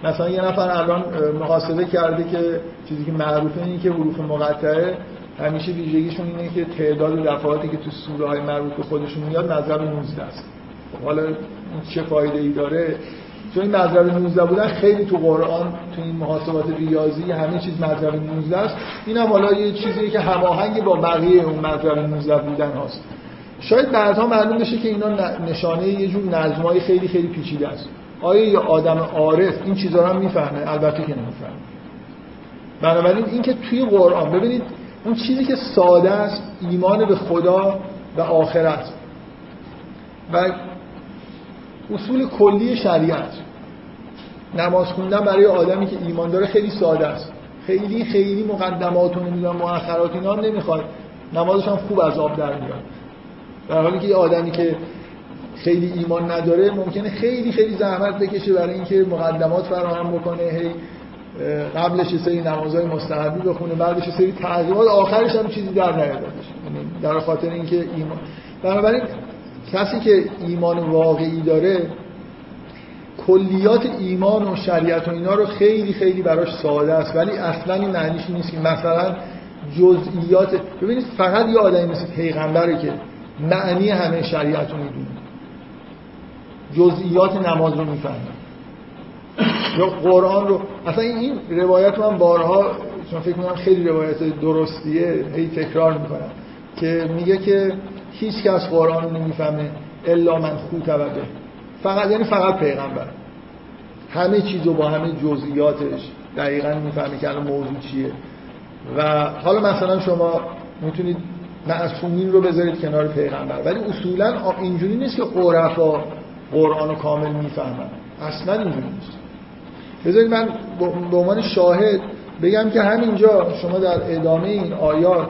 مثلا یه نفر الان محاسبه کرده که چیزی که معروفه اینه که حروف مقطعه همیشه ویژگیشون اینه که تعداد دفعاتی که تو سوره های مربوط به خودشون میاد مذهب 19 است. حالا چه فایده ای داره؟ چون این مذهب 19 بودن خیلی تو قرآن تو این محاسبات ریاضی همه چیز مذهب 19 است. این هم حالا یه چیزیه که هماهنگ با بقیه اون مذهب 19 بودن هاست. شاید بعدها معلوم بشه که اینا نشانه یه جور نظمای خیلی خیلی پیچیده است. آیا یه آدم عارف این چیزا رو می‌فهمه؟ البته که نمی‌فهمه. بنابراین اینکه توی قرآن ببینید اون چیزی که ساده است ایمان به خدا و آخرت. و اصول کلی شریعت. نماز خوندن برای آدمی که ایمان داره خیلی ساده است. خیلی خیلی مقدمات و نمی‌دونم مؤخرات اینا نمی‌خواد نمازش هم خوب از آب در میاد. در حالی که آدمی که خیلی ایمان نداره ممکنه خیلی خیلی زحمت بکشه برای اینکه مقدمات فراهم بکنه هی قبلش یه سری نمازهای مستحبی بخونه بعدش سری تعقیبات آخرش هم چیزی در نیادش یعنی در خاطر اینکه ایمان بنابراین کسی که ایمان واقعی داره کلیات ایمان و شریعت و اینا رو خیلی خیلی براش ساده است. ولی اصلا این معنیش نیست که مثلا جزئیات ببینید فقط یه آدمی مثل پیغمبره که معنی همه شریعت رو می‌دونه. جزئیات نماز رو می‌فهمه. یا قرآن رو اصلا این روایت من بارها چون فکر می‌کنم خیلی روایت درستیه هی تکرار می‌کنم. که میگه که هیچ کس قرآن نمی‌فهمه الا من خود به فقط یعنی فقط پیغمبر. همه چیزو با همه جزئیاتش دقیقا می‌فهمه که الان موضوع چیه. و حالا مثلا شما می‌تونید معصومین رو بذارید کنار پیغمبر. ولی اصولا اینجوری نیست که عرفا قرآن رو کامل می‌فهمن. اصلا اینجوری نیست. بذارید من به عنوان شاهد بگم که همینجا شما در ادامه این آیات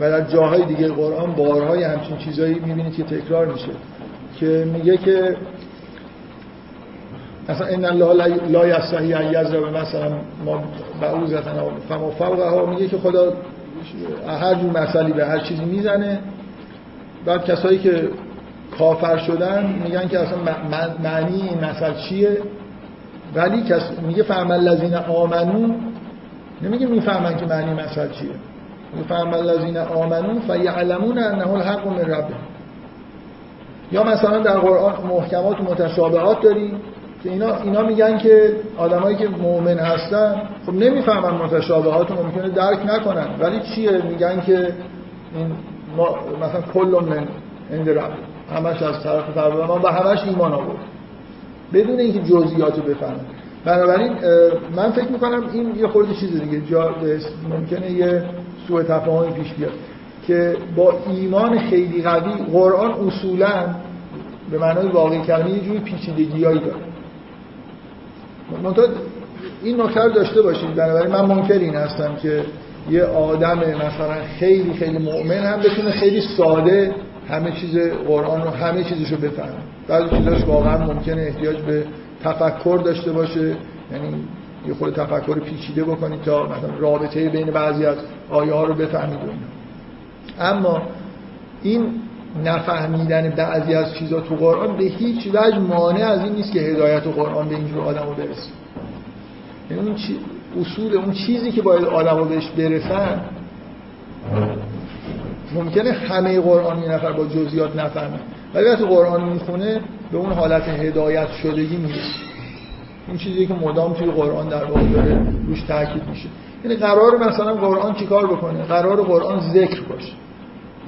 و در جاهای دیگه قرآن بارهای همچین چیزایی می‌بینید که تکرار میشه که میگه که مثلا ان الله لا یستحی ان یضرب مثلا ما بعوزتن فما فوقها. میگه که خدا هر جور مسئله به هر چیزی می‌زنه. بعد کسایی که کافر شدن میگن که اصلا معنی این مثل چیه؟ ولی کس میگه فهم الذین آمنو نمیگه می‌فهمن که معنی مثل چیه. فهم الذین آمنو فیعلمون انه الحق من ربه. یا مثلا در قرآن محکمات و متشابهات داریم که اینا اینا میگن که آدمایی که مؤمن هستن خب نمی‌فهمن متشابهات رو ممکنه درک نکنن. ولی چیه؟ میگن که این ما مثلا کل من عند رب. همش از طرف پروردگار و همش ایمان آورد بدون اینکه جزئیات رو بفهمن. بنابراین من فکر می‌کنم این یه خورده چیز دیگه. جا ممکنه یه سوء تفاهمی پیش بیاد که با ایمان خیلی قوی قرآن اصولا به معنای واقعی کلمه یه جوری پیچیدگیایی داره. منتها این نکته رو داشته باشید. بنابراین من منکر این هستم که یه آدم مثلا خیلی خیلی مؤمن هم بتونه خیلی ساده همه چیز قرآن رو همه چیزش رو بفهمه. بعضی چیزاش واقعا ممکنه احتیاج به تفکر داشته باشه. یعنی یه خود تفکر پیچیده بکنید تا مثلا رابطه بین بعضی از آیه ها رو بفهمید اما این نفهمیدن بعضی از چیزا تو قرآن به هیچ وجه مانع از این نیست که هدایت و قرآن به اینجور آدم رو برسه. یعنی اون اصول اون چیزی که باید آدم رو بهش برسن ممکنه همه قرآن یه نفر با جزئیات نفهمه. ولی وقتی قرآن می‌خونه به اون حالت هدایت شدگی می‌رسه. این چیزی که مدام توی قرآن در واقع داره روش تاکید میشه. یعنی قرار مثلا قرآن چیکار بکنه؟ قرار قرآن ذکر باشه.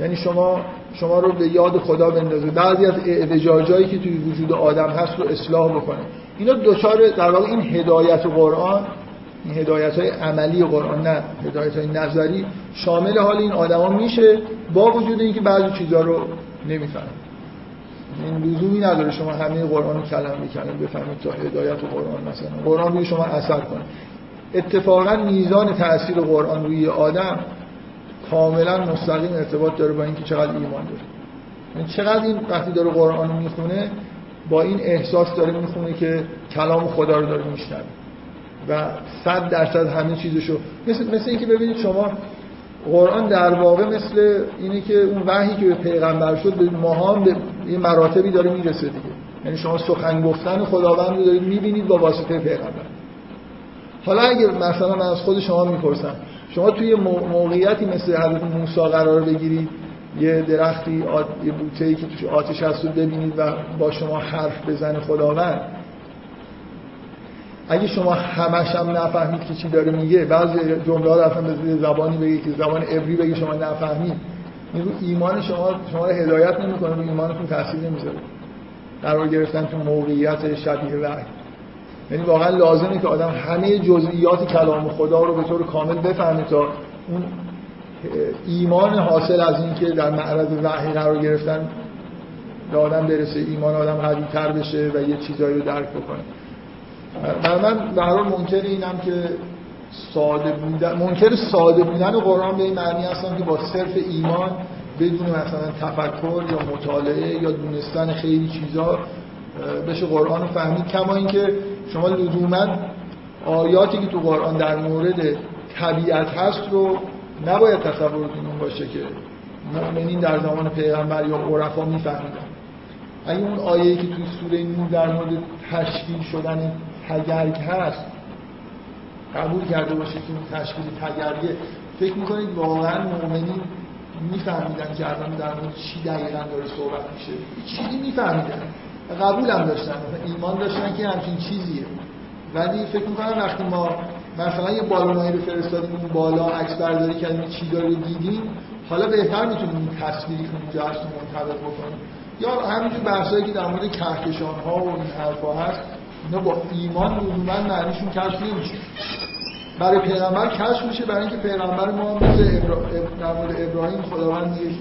یعنی شما شما رو به یاد خدا بندازه. بعضی از اعوجاجایی که توی وجود آدم هست رو اصلاح بکنه. اینا دوچار در واقع این هدایت قرآن این هدایت های عملی قرآن نه هدایت های نظری شامل حال این آدما میشه با وجود اینکه بعضی چیزها رو نمی‌فهمن. این لزومی نداره شما همه قرآن رو کلم به بفهمید تا هدایت قرآن مثلا. قرآن روی شما اثر کنه. اتفاقا میزان تاثیر قرآن روی آدم کاملا مستقیم ارتباط داره با اینکه چقدر ایمان داره. یعنی چقدر این وقتی داره قرآن رو می‌خونه با این احساس داره می‌خونه که کلام خدا رو داره میشنوه. و صد درصد همه چیزشو مثل مثل اینکه ببینید شما قرآن در واقع مثل اینه که اون وحی که به پیغمبر شد به ماها به یه مراتبی داره می‌رسه دیگه. یعنی شما سخن گفتن خداوند رو دارید می‌بینید با واسطه پیغمبر. حالا اگه مثلا من از خود شما می‌پرسم شما توی موقعیتی مثل حضرت موسی قرار بگیرید؟ یه درختی. یه بوته که توش آتش هست رو ببینید و با شما حرف بزنه خداوند. اگه شما همش هم نفهمید که چی داره میگه بعضی جمله ها اصلا به زبانی بگه که زبان عبری بگه شما نفهمید. این ایمان شما شما هدایت نمی‌کنه رو ایمانتون تاثیر نمی‌ذاره. قرار گرفتن تو موقعیت شبیه وحی یعنی واقعا لازمه که آدم همه جزئیات کلام خدا رو به طور کامل بفهمه تا اون ایمان حاصل از این که در معرض وحی قرار گرفتن به آدم برسه ایمان آدم قوی تر بشه و یه چیزایی رو درک بکنه. من به منکر اینم که ساده بودن منکر ساده بودن قرآن به این معنی هستن که با صرف ایمان بدون مثلا تفکر یا مطالعه یا دونستن خیلی چیزا بشه قرآن رو فهمید. کما اینکه شما لزوما آیاتی که تو قرآن در مورد طبیعت هست رو نباید تصورتون اون باشه که مؤمنین در زمان پیغمبر یا عرفا میفهمیدن. اگه اون آیه که توی سوره نور در مورد تشکیل شدن تگرگ هست قبول کرده باشه که اون تشکیل تگرگه فکر می‌کنید واقعا مؤمنین میفهمیدن که الان در مورد چی دقیقا داره صحبت میشه؟ چیزی میفهمیدن. قبول هم داشتن ایمان داشتن که همچین چیزیه. ولی فکر می‌کنم وقتی ما مثلا یه بالونایی رو فرستادیم اون بالا عکس برداری کردیم چی داره دیدیم حالا بهتر می‌تونیم این تصویری که اونجا هست منطبق بکنیم. یا همینجور بحثایی که در مورد کهکشان ها و این حرفا هست اینا با ایمان لزوما معنیشون کشف نمیشه. برای پیغمبر کشف میشه برای اینکه پیغمبر ما مثل در مورد ابراهیم خداوند یک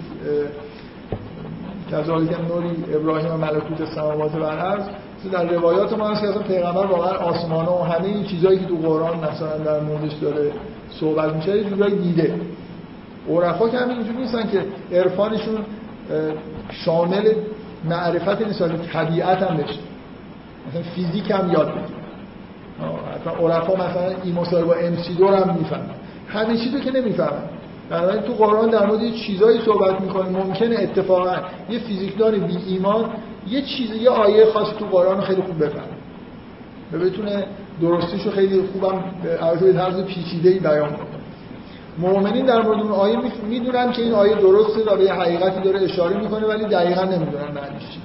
کذالک نوری ابراهیم و ملکوت سماوات و عرض در روایات ما هست که اصلا پیغمبر واقعا آسمان و همه این چیزهایی که تو قرآن مثلا در موردش داره صحبت میشه یه جورایی دیده. عرفا که همین اینجور نیستن که عرفانشون شامل معرفت نسال طبیعت هم بشه. مثلا فیزیک هم یاد بگیر. مثلا عرفا مثلا این مسابقه با ام سی دور هم می‌فهمن. همه چیزو که نمی‌فهمن. در تو قرآن در مورد چیزایی صحبت می‌کنه ممکنه اتفاقا یه فیزیکدان بی ایمان یه چیز یه آیه خاص تو قرآن خیلی خوب بفهمه. و بتونه درستیشو خیلی خوبم به طرز پیچیده‌ای بیان کنه. مؤمنین در مورد اون آیه می‌دونن که این آیه درسته و به حقیقتی داره اشاره می‌کنه ولی دقیقا نمی‌دونن معنیش چی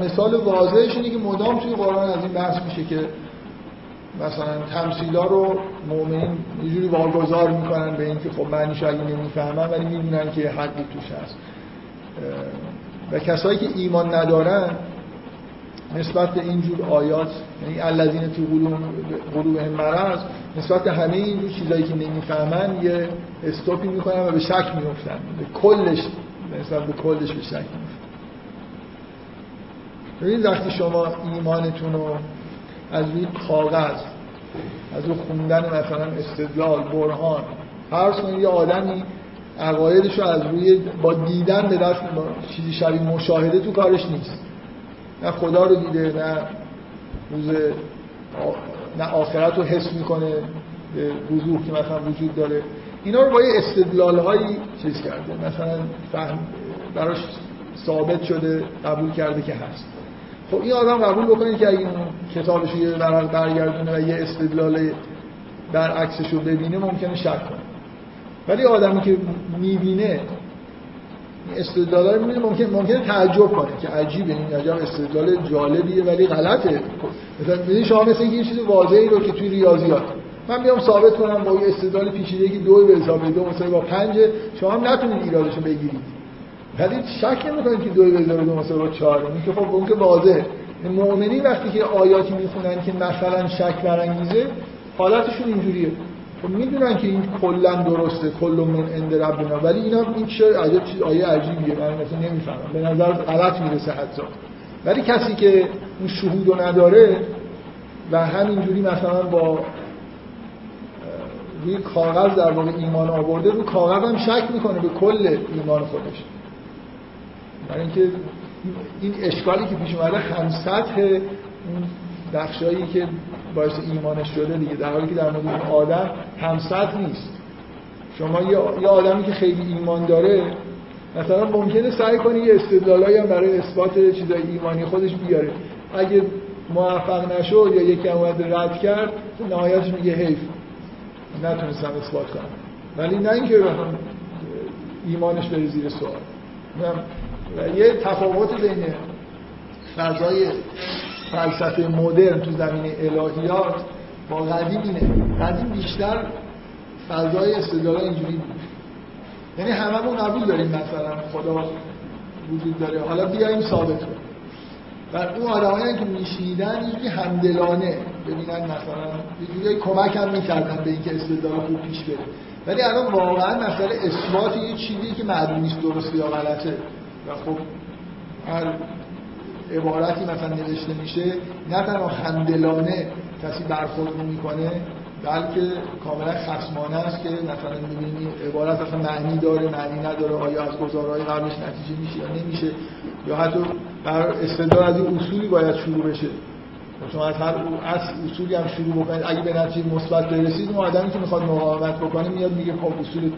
مثال واضحش اینه که مدام توی قرآن از این بحث میشه که مثلا تمثیلا رو مؤمنین یه جوری واگذار می‌کنن به اینکه خب معنیش اگه نمی‌فهمن ولی می‌دونن که حقی توش هست. و کسایی که ایمان ندارن نسبت به اینجور آیات یعنی الذین تو قلوب مرض نسبت به همه اینجور چیزایی که نمی‌فهمن یه استوپی می‌کنن و به شک میفتن به کلش نسبت به کلش به شک میفتن ببینید وقتی شما ایمانتون رو از روی کاغذ از روی خوندن مثلا استدلال برهان فرض کنید یه آدمی عقایدش رو از روی با دیدن به دست چیزی شبیه مشاهده تو کارش نیست. نه خدا رو دیده نه روز نه آخرت رو حس می‌کنه وضوح که مثلا وجود داره. اینا رو با یه استدلال هایی چیز کرده. مثلا فهم براش ثابت شده قبول کرده که هست. خب این آدم قبول بکنه که اگه این کتابش یه ورق برگردونه و یه استدلال برعکسش رو ببینه ممکنه شک کنه. ولی آدمی که می‌بینه استدلال رو ممکن ممکنه تعجب کنه که عجیبه این عجب استدلال جالبیه ولی غلطه. مثلا شما مثل یه چیز واضحی رو که توی ریاضیات من بیام ثابت کنم با یه استدلال پیچیده که دو به حساب دو مساوی با پنج شما هم نتونید ایرادشو بگیرید. ولی شک نمی‌کنید که دو به دو مساوی با چهار که خب اون که واضحه. مؤمنین وقتی که آیاتی می‌خونن که مثلا شک برانگیزه حالتشون اینجوریه. خب می‌دونن که این کلا درسته کل من عند ربنا. ولی اینا این چه عجب چیز آیه عجیبیه. من مثلا نمی‌فهمم. به نظر غلط می‌رسه حتی. ولی کسی که اون شهود نداره و همینجوری مثلا با روی کاغذ در واقع ایمان آورده رو کاغذ شک می‌کنه به کل ایمان خودش. برای اینکه این اشکالی که پیش اومده هم سطح اون بخشایی که باعث ایمانش شده دیگه در حالی که در مورد آدم همسط نیست. شما یه آدمی که خیلی ایمان داره مثلا ممکنه سعی کنی یه استدلالایی هم برای اثبات چیزای ایمانی خودش بیاره. اگه موفق نشد یا یکی اومد رد کرد نهایتش میگه حیف. نتونستم اثبات کنم. ولی نه اینکه ایمانش بره زیر سوال. و یه تفاوت بین فضای فلسفه مدرن تو زمینه الهیات با قدیم اینه. قدیم بیشتر فضای استدلال اینجوری بود. یعنی هممون قبول داریم مثلا خدا وجود داره. حالا بیایم ثابت کنیم. و اون آدمایی که میشنیدن اینجوری همدلانه ببینن مثلا یه کمک هم می‌کردن به اینکه استدلال خوب پیش بره. ولی الان واقعا مسئله اثبات یه چیزی که معلوم نیست درسته یا غلطه. و خب هر عبارتی مثلا نوشته میشه نه تنها همدلانه کسی برخورد می‌کنه بلکه کاملا خصمانه است که مثلا می‌بینی عبارت اصلا معنی داره معنی نداره آیا از گزارهای قبلش نتیجه میشه یا نمیشه یا حتی بر استدلال از این اصولی باید شروع بشه. شما از هر از اصولی هم شروع بکنید. اگه به نتیجه مثبت برسید اون آدمی که می‌خواد مقاومت بکنه میاد میگه خب اصول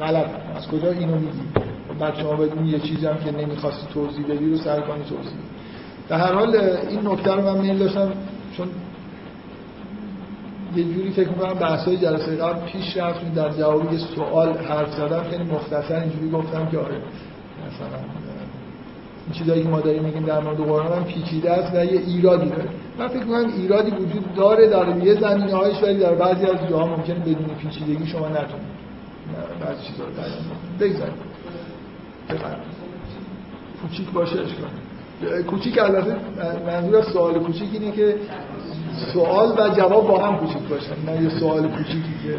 غلط. از کجا اینو میگی؟ بعد شما بدون یه چیزی هم که نمی‌خواستی توضیح بدی رو سر کنی توضیح در هر حال این نکته رو من میل داشتم چون یه جوری فکر می‌کنم بحثای جلسه قبل پیش رفت در جواب یه سوال حرف زدم خیلی مختصر اینجوری گفتم که آره مثلا این چیزایی که ما داریم میگیم در مورد قرآن هم پیچیده است و یه ایرادی داره. من فکر می‌کنم ایرادی وجود داره در یه زمینه هایش ولی در بعضی از جاها ممکنه بدون پیچیدگی شما نتونید. بعضی چیزا رو بگذارید. کوچیک باشه اشکال کوچیک البته منظور از سوال کوچیک اینه که سوال و جواب با هم کوچیک باشن نه یه سوال کوچیکی که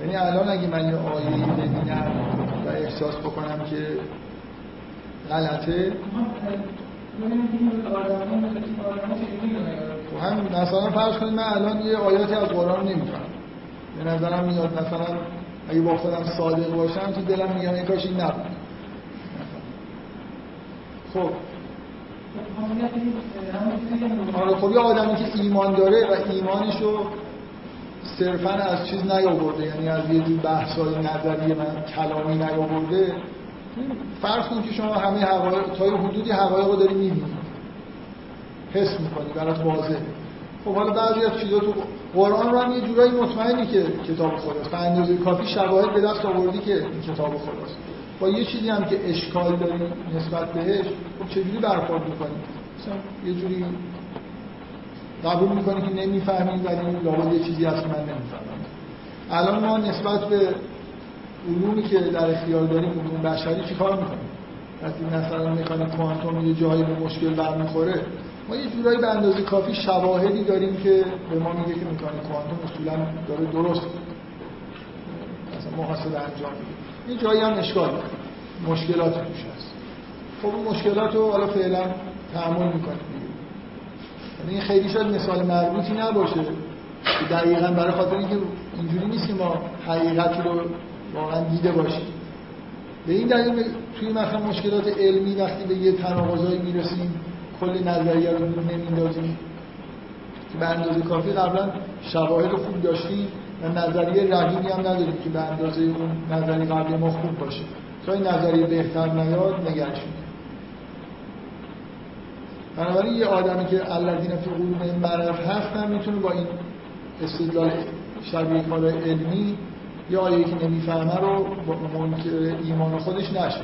یعنی الان اگه من یه آیه ببینم و احساس بکنم که غلطه و هم مثلا فرض کنید من الان یه آیاتی از قرآن نمیفهم به نظرم میاد مثلا اگه با صادق باشم تو دلم میگم این کاش این نبود. خب. آره خب یه آدمی که ایمان داره و ایمانش رو صرفا از چیز نیاورده. یعنی از یه جور بحثای نظری من کلامی نیاورده. فرض کن که شما همه حقایق تا حدودی حقایق رو داری می‌بینی. حس می‌کنی برات واضحه. خب حالا بعضی از چیزا تو قرآن رو هم یه جورایی مطمئنی که کتاب خداست. به اندازه کافی شواهد به دست آوردی که این کتاب خداست. با یه چیزی هم که اشکال داری نسبت بهش خب چجوری برخورد می‌کنی؟ مثلا یه جوری قبول می‌کنی که نمی‌فهمی ولی لابد یه چیزی هست که من نمی‌فهمم. الان ما نسبت به علومی که در اختیار داریم علوم بشری چیکار می‌کنیم؟ وقتی مثلا مکانیک کوانتوم یه جایی به مشکل برمیخوره ما یه جورایی به اندازه کافی شواهدی داریم که به ما میگه که مکانیک کوانتوم اصولا داره درست مثلا محاسبه انجام میده. یه جایی هم اشکال مشکلات توش هست. خب اون مشکلات رو حالا فعلا تحمل می‌کنیم. این خیلی شاید مثال مربوطی نباشه. دقیقا برای خاطر اینکه اینجوری نیست که ما حقیقت رو واقعا دیده باشیم. به این دلیل توی مثلا مشکلات علمی وقتی به یه تناقضایی می‌رسیم کل نظریه رو نمیندازیم که به اندازه کافی قبلا شواهد خوب داشتیم و نظریه رقیمی هم نداریم که به اندازه اون نظریه قبلی ما خوب باشه. تا این نظریه بهتر نیاد نگرش بنابراین یه آدمی که الذین فی قلوبهم مرض هستن می‌تونه با این استدلال شبیه کار علمی یا آیه که نمی‌فهمه رو منکر ایمان خودش نشه.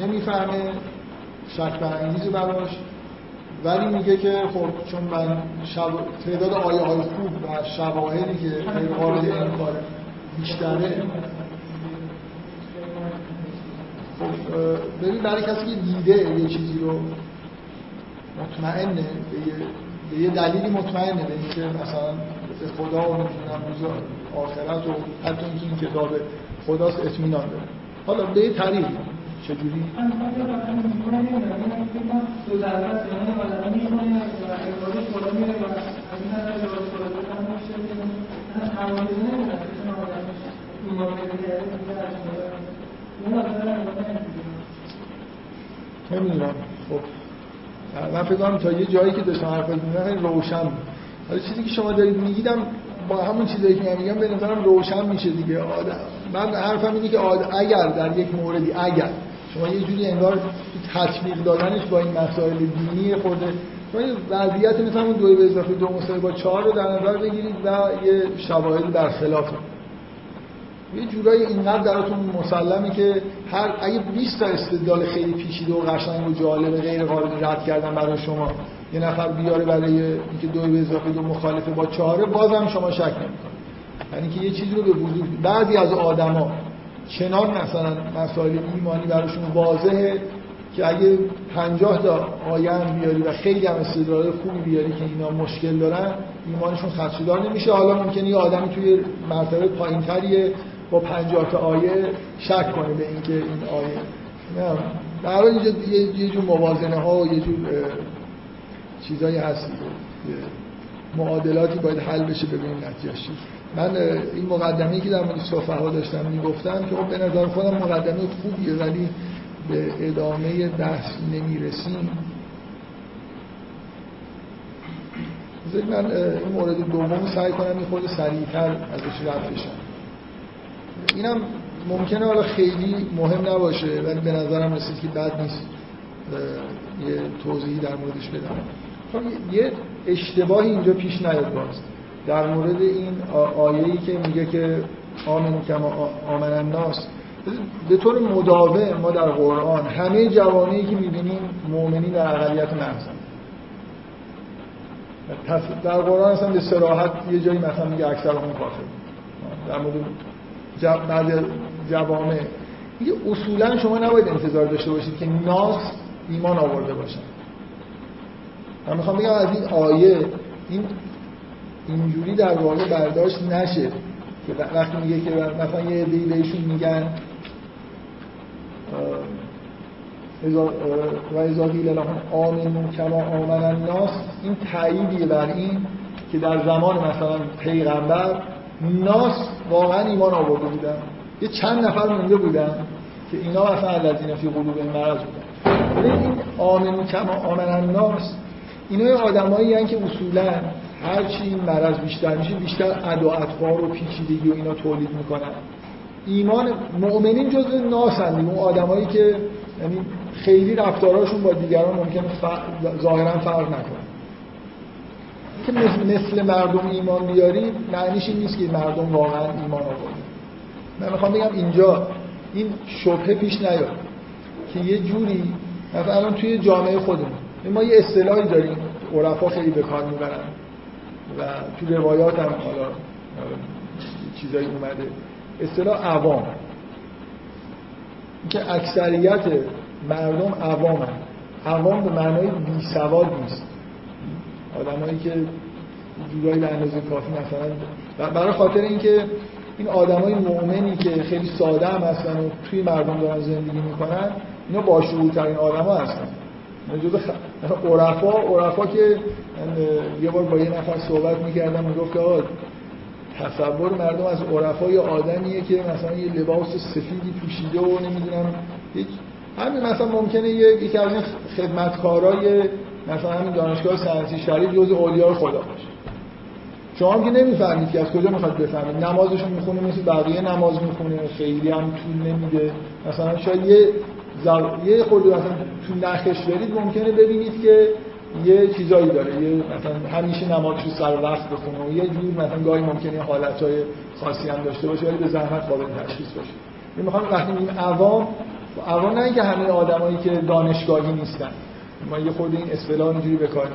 نمی‌فهمه شک برانگیز براش ولی میگه که خب چون من شب... تعداد آیه های خوب و شواهدی که غیر قابل انکار بیشتره. خب ببین برای کسی که دیده یه چیزی رو مطمئنه به یه, دلیلی مطمئنه به اینکه مثلا به خدا و نمی‌دونم روز آخرت و حتی اینکه این کتاب خداست اطمینان داره حالا به یه طریق چجوری؟ نمی‌دونم خب من فکر تا یه جایی که داشتم حرف خیلی روشن حالا چیزی که شما دارید میگیدم با همون چیزایی که من میگم به نظرم روشن میشه دیگه. آدم من حرفم اینه که اگر در یک موردی اگر. شما یه جوری انگار تطبیق دادنش با این مسائل دینی خود شما یه وضعیت مثل اون دوی به اضافه دو مساوی با چهار رو در نظر بگیرید و یه شواهد برخلافه یه جورایی اینقدر دراتون مسلمه که هر اگه 20 تا استدلال خیلی پیچیده و قشنگ و جالب غیر قابل رد کردن برای شما یه نفر بیاره برای اینکه دو به اضافه دو مخالفه با چهاره بازم شما شک نمی‌کنید. یعنی که یه چیزی رو به وجود بعضی از آدما چنان مثلا مسائل ایمانی براشون واضحه که اگه 50 تا آیه بیاری و خیلی هم استدلال خوبی بیاری که اینا مشکل دارن ایمانشون خدشه‌دار نمیشه. حالا ممکنه یه آدمی توی مرتبه پایینتریه با 50 تا آیه شک کنه به اینکه این آیه نه. در اینجا یه جور موازنه ها و یه جور چیزایی هست. معادلاتی باید حل بشه ببینیم نتیجه من این مقدمه که در مورد صفحه داشتم می‌گفتم که خب به نظر خودم مقدمه خوبیه ولی به ادامه بحث نمی‌رسیم. من این مورد دوم سعی کنم این خود سریعتر ازش رد بشم. اینم ممکنه حالا خیلی مهم نباشه ولی به نظرم رسید که بد نیست یه توضیحی در موردش بدم. خب یه اشتباهی اینجا پیش نیاد باز. در مورد این آیه‌ای که میگه که آمن کما آمن الناس. به طور مداوم ما در قرآن همه جوانهایی که می‌بینیم مؤمنین در اقلیت محضن در قرآن اصلا به سراحت یه جایی مثلا میگه اکثر اون کافر. در مورد بعضی جوامع. میگه اصولا شما نباید انتظار داشته باشید که ناس ایمان آورده باشن. من می‌خوام بگم از این آیه این اینجوری در واقع برداشت نشه که وقتی میگه که مثلا یه عده‌ای بهشون میگن و ازا قیل لهم آمنون کما آمن الناس. این تاییدیه بر این که در زمان مثلا پیغمبر ناس واقعا ایمان آورده بودن. یه چند نفر مونده بودن که اینا مثلا الذین فی قلوب مرض بودن. این آمنون کما آمن الناس اینا آدمایی هستن که اصولا هرچی این مرض بیشتر میشه بیشتر ادعا و پیچیدگی و اینا تولید می‌کنن. ایمان مؤمنین جزء ناس اون آدمایی که یعنی خیلی رفتارهاشون با دیگران ممکنه ظاهرا فرق نکنه. که مثل مردم ایمان بیاری معنیش این نیست که مردم واقعا ایمان آورده من می‌خوام بگم اینجا این شبهه پیش نیاد که یه جوری مثلا الان توی جامعه خودمون ما یه اصطلاحی داریم عرفا خیلی به کار می‌برن و تو روایات هم حالا چیزایی اومده. اصطلاح عوام. که اکثریت مردم عوام هم. عوام به معنای بی سواد نیست. آدمایی که جورایی به اندازه کافی مثلا برای خاطر اینکه این آدمای مؤمنی که خیلی ساده هم هستن و توی مردم دارن زندگی می‌کنن اینا با ترین آدما هستن. جزء خ... عرفا عرفا که یه بار با یه نفر صحبت می‌کردم و گفت که تصور مردم از عرفا یه آدمیه که مثلا یه لباس سفیدی پوشیده و نمی‌دونم همین مثلا ممکنه یکی از خدمتکارای مثلا همین دانشگاه صنعتی شریف جز اولیاء خدا باشه. شما هم که نمی‌فهمید که از کجا می‌خواد بفهمید. نمازش می‌خونه مثل بقیه نماز می‌خونه. خیلی هم طول نمیده. مثلا شاید یه یه خود مثلا تو نخش برید ممکنه ببینید که یه چیزایی داره. یه مثلا همیشه نمازش رو سر وقت بخونه. و یه جور مثلا گاهی ممکنه حالتهای خاصی هم داشته باشه ولی به زحمت قابل تشخیص باشه. این می‌خوام وقتی این عوام عوام نه اینکه همه آدمایی که دانشگاهی نیستن. ما یه خود این اصطلاح اینجوری به کار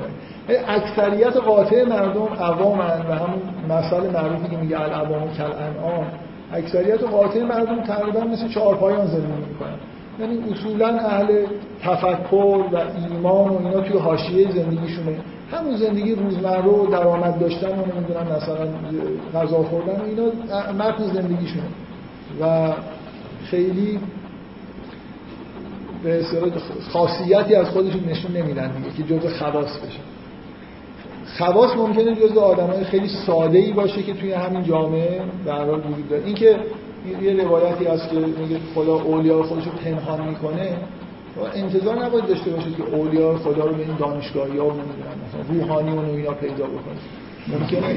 اکثریت قاطع مردم عوامن و همون مسئله معروفی که میگه العوام کل انعام اکثریت قاطع مردم تقریبا مثل چهارپایان زندگی می‌کنن. یعنی اصولا اهل تفکر و ایمان و اینا توی حاشیه زندگیشونه. همون زندگی روزمره و درآمد داشتن و نمی‌دونم مثلا غذا خوردن اینا متن زندگیشونه. و خیلی به خاصیتی از خودشون نشون نمیدن دیگه که جزء خواص بشن خواص ممکنه جزء آدمای خیلی ساده ای باشه که توی همین جامعه در حال وجود داره. اینکه یه روایتی هست که میگه خدا اولیاء خودش رو پنهان می‌کنه و انتظار نباید داشته باشید که اولیاء خدا رو به این دانشگاهی ها نمی‌دونن مثلا روحانی اون اینا پیدا بکنه ممکنه.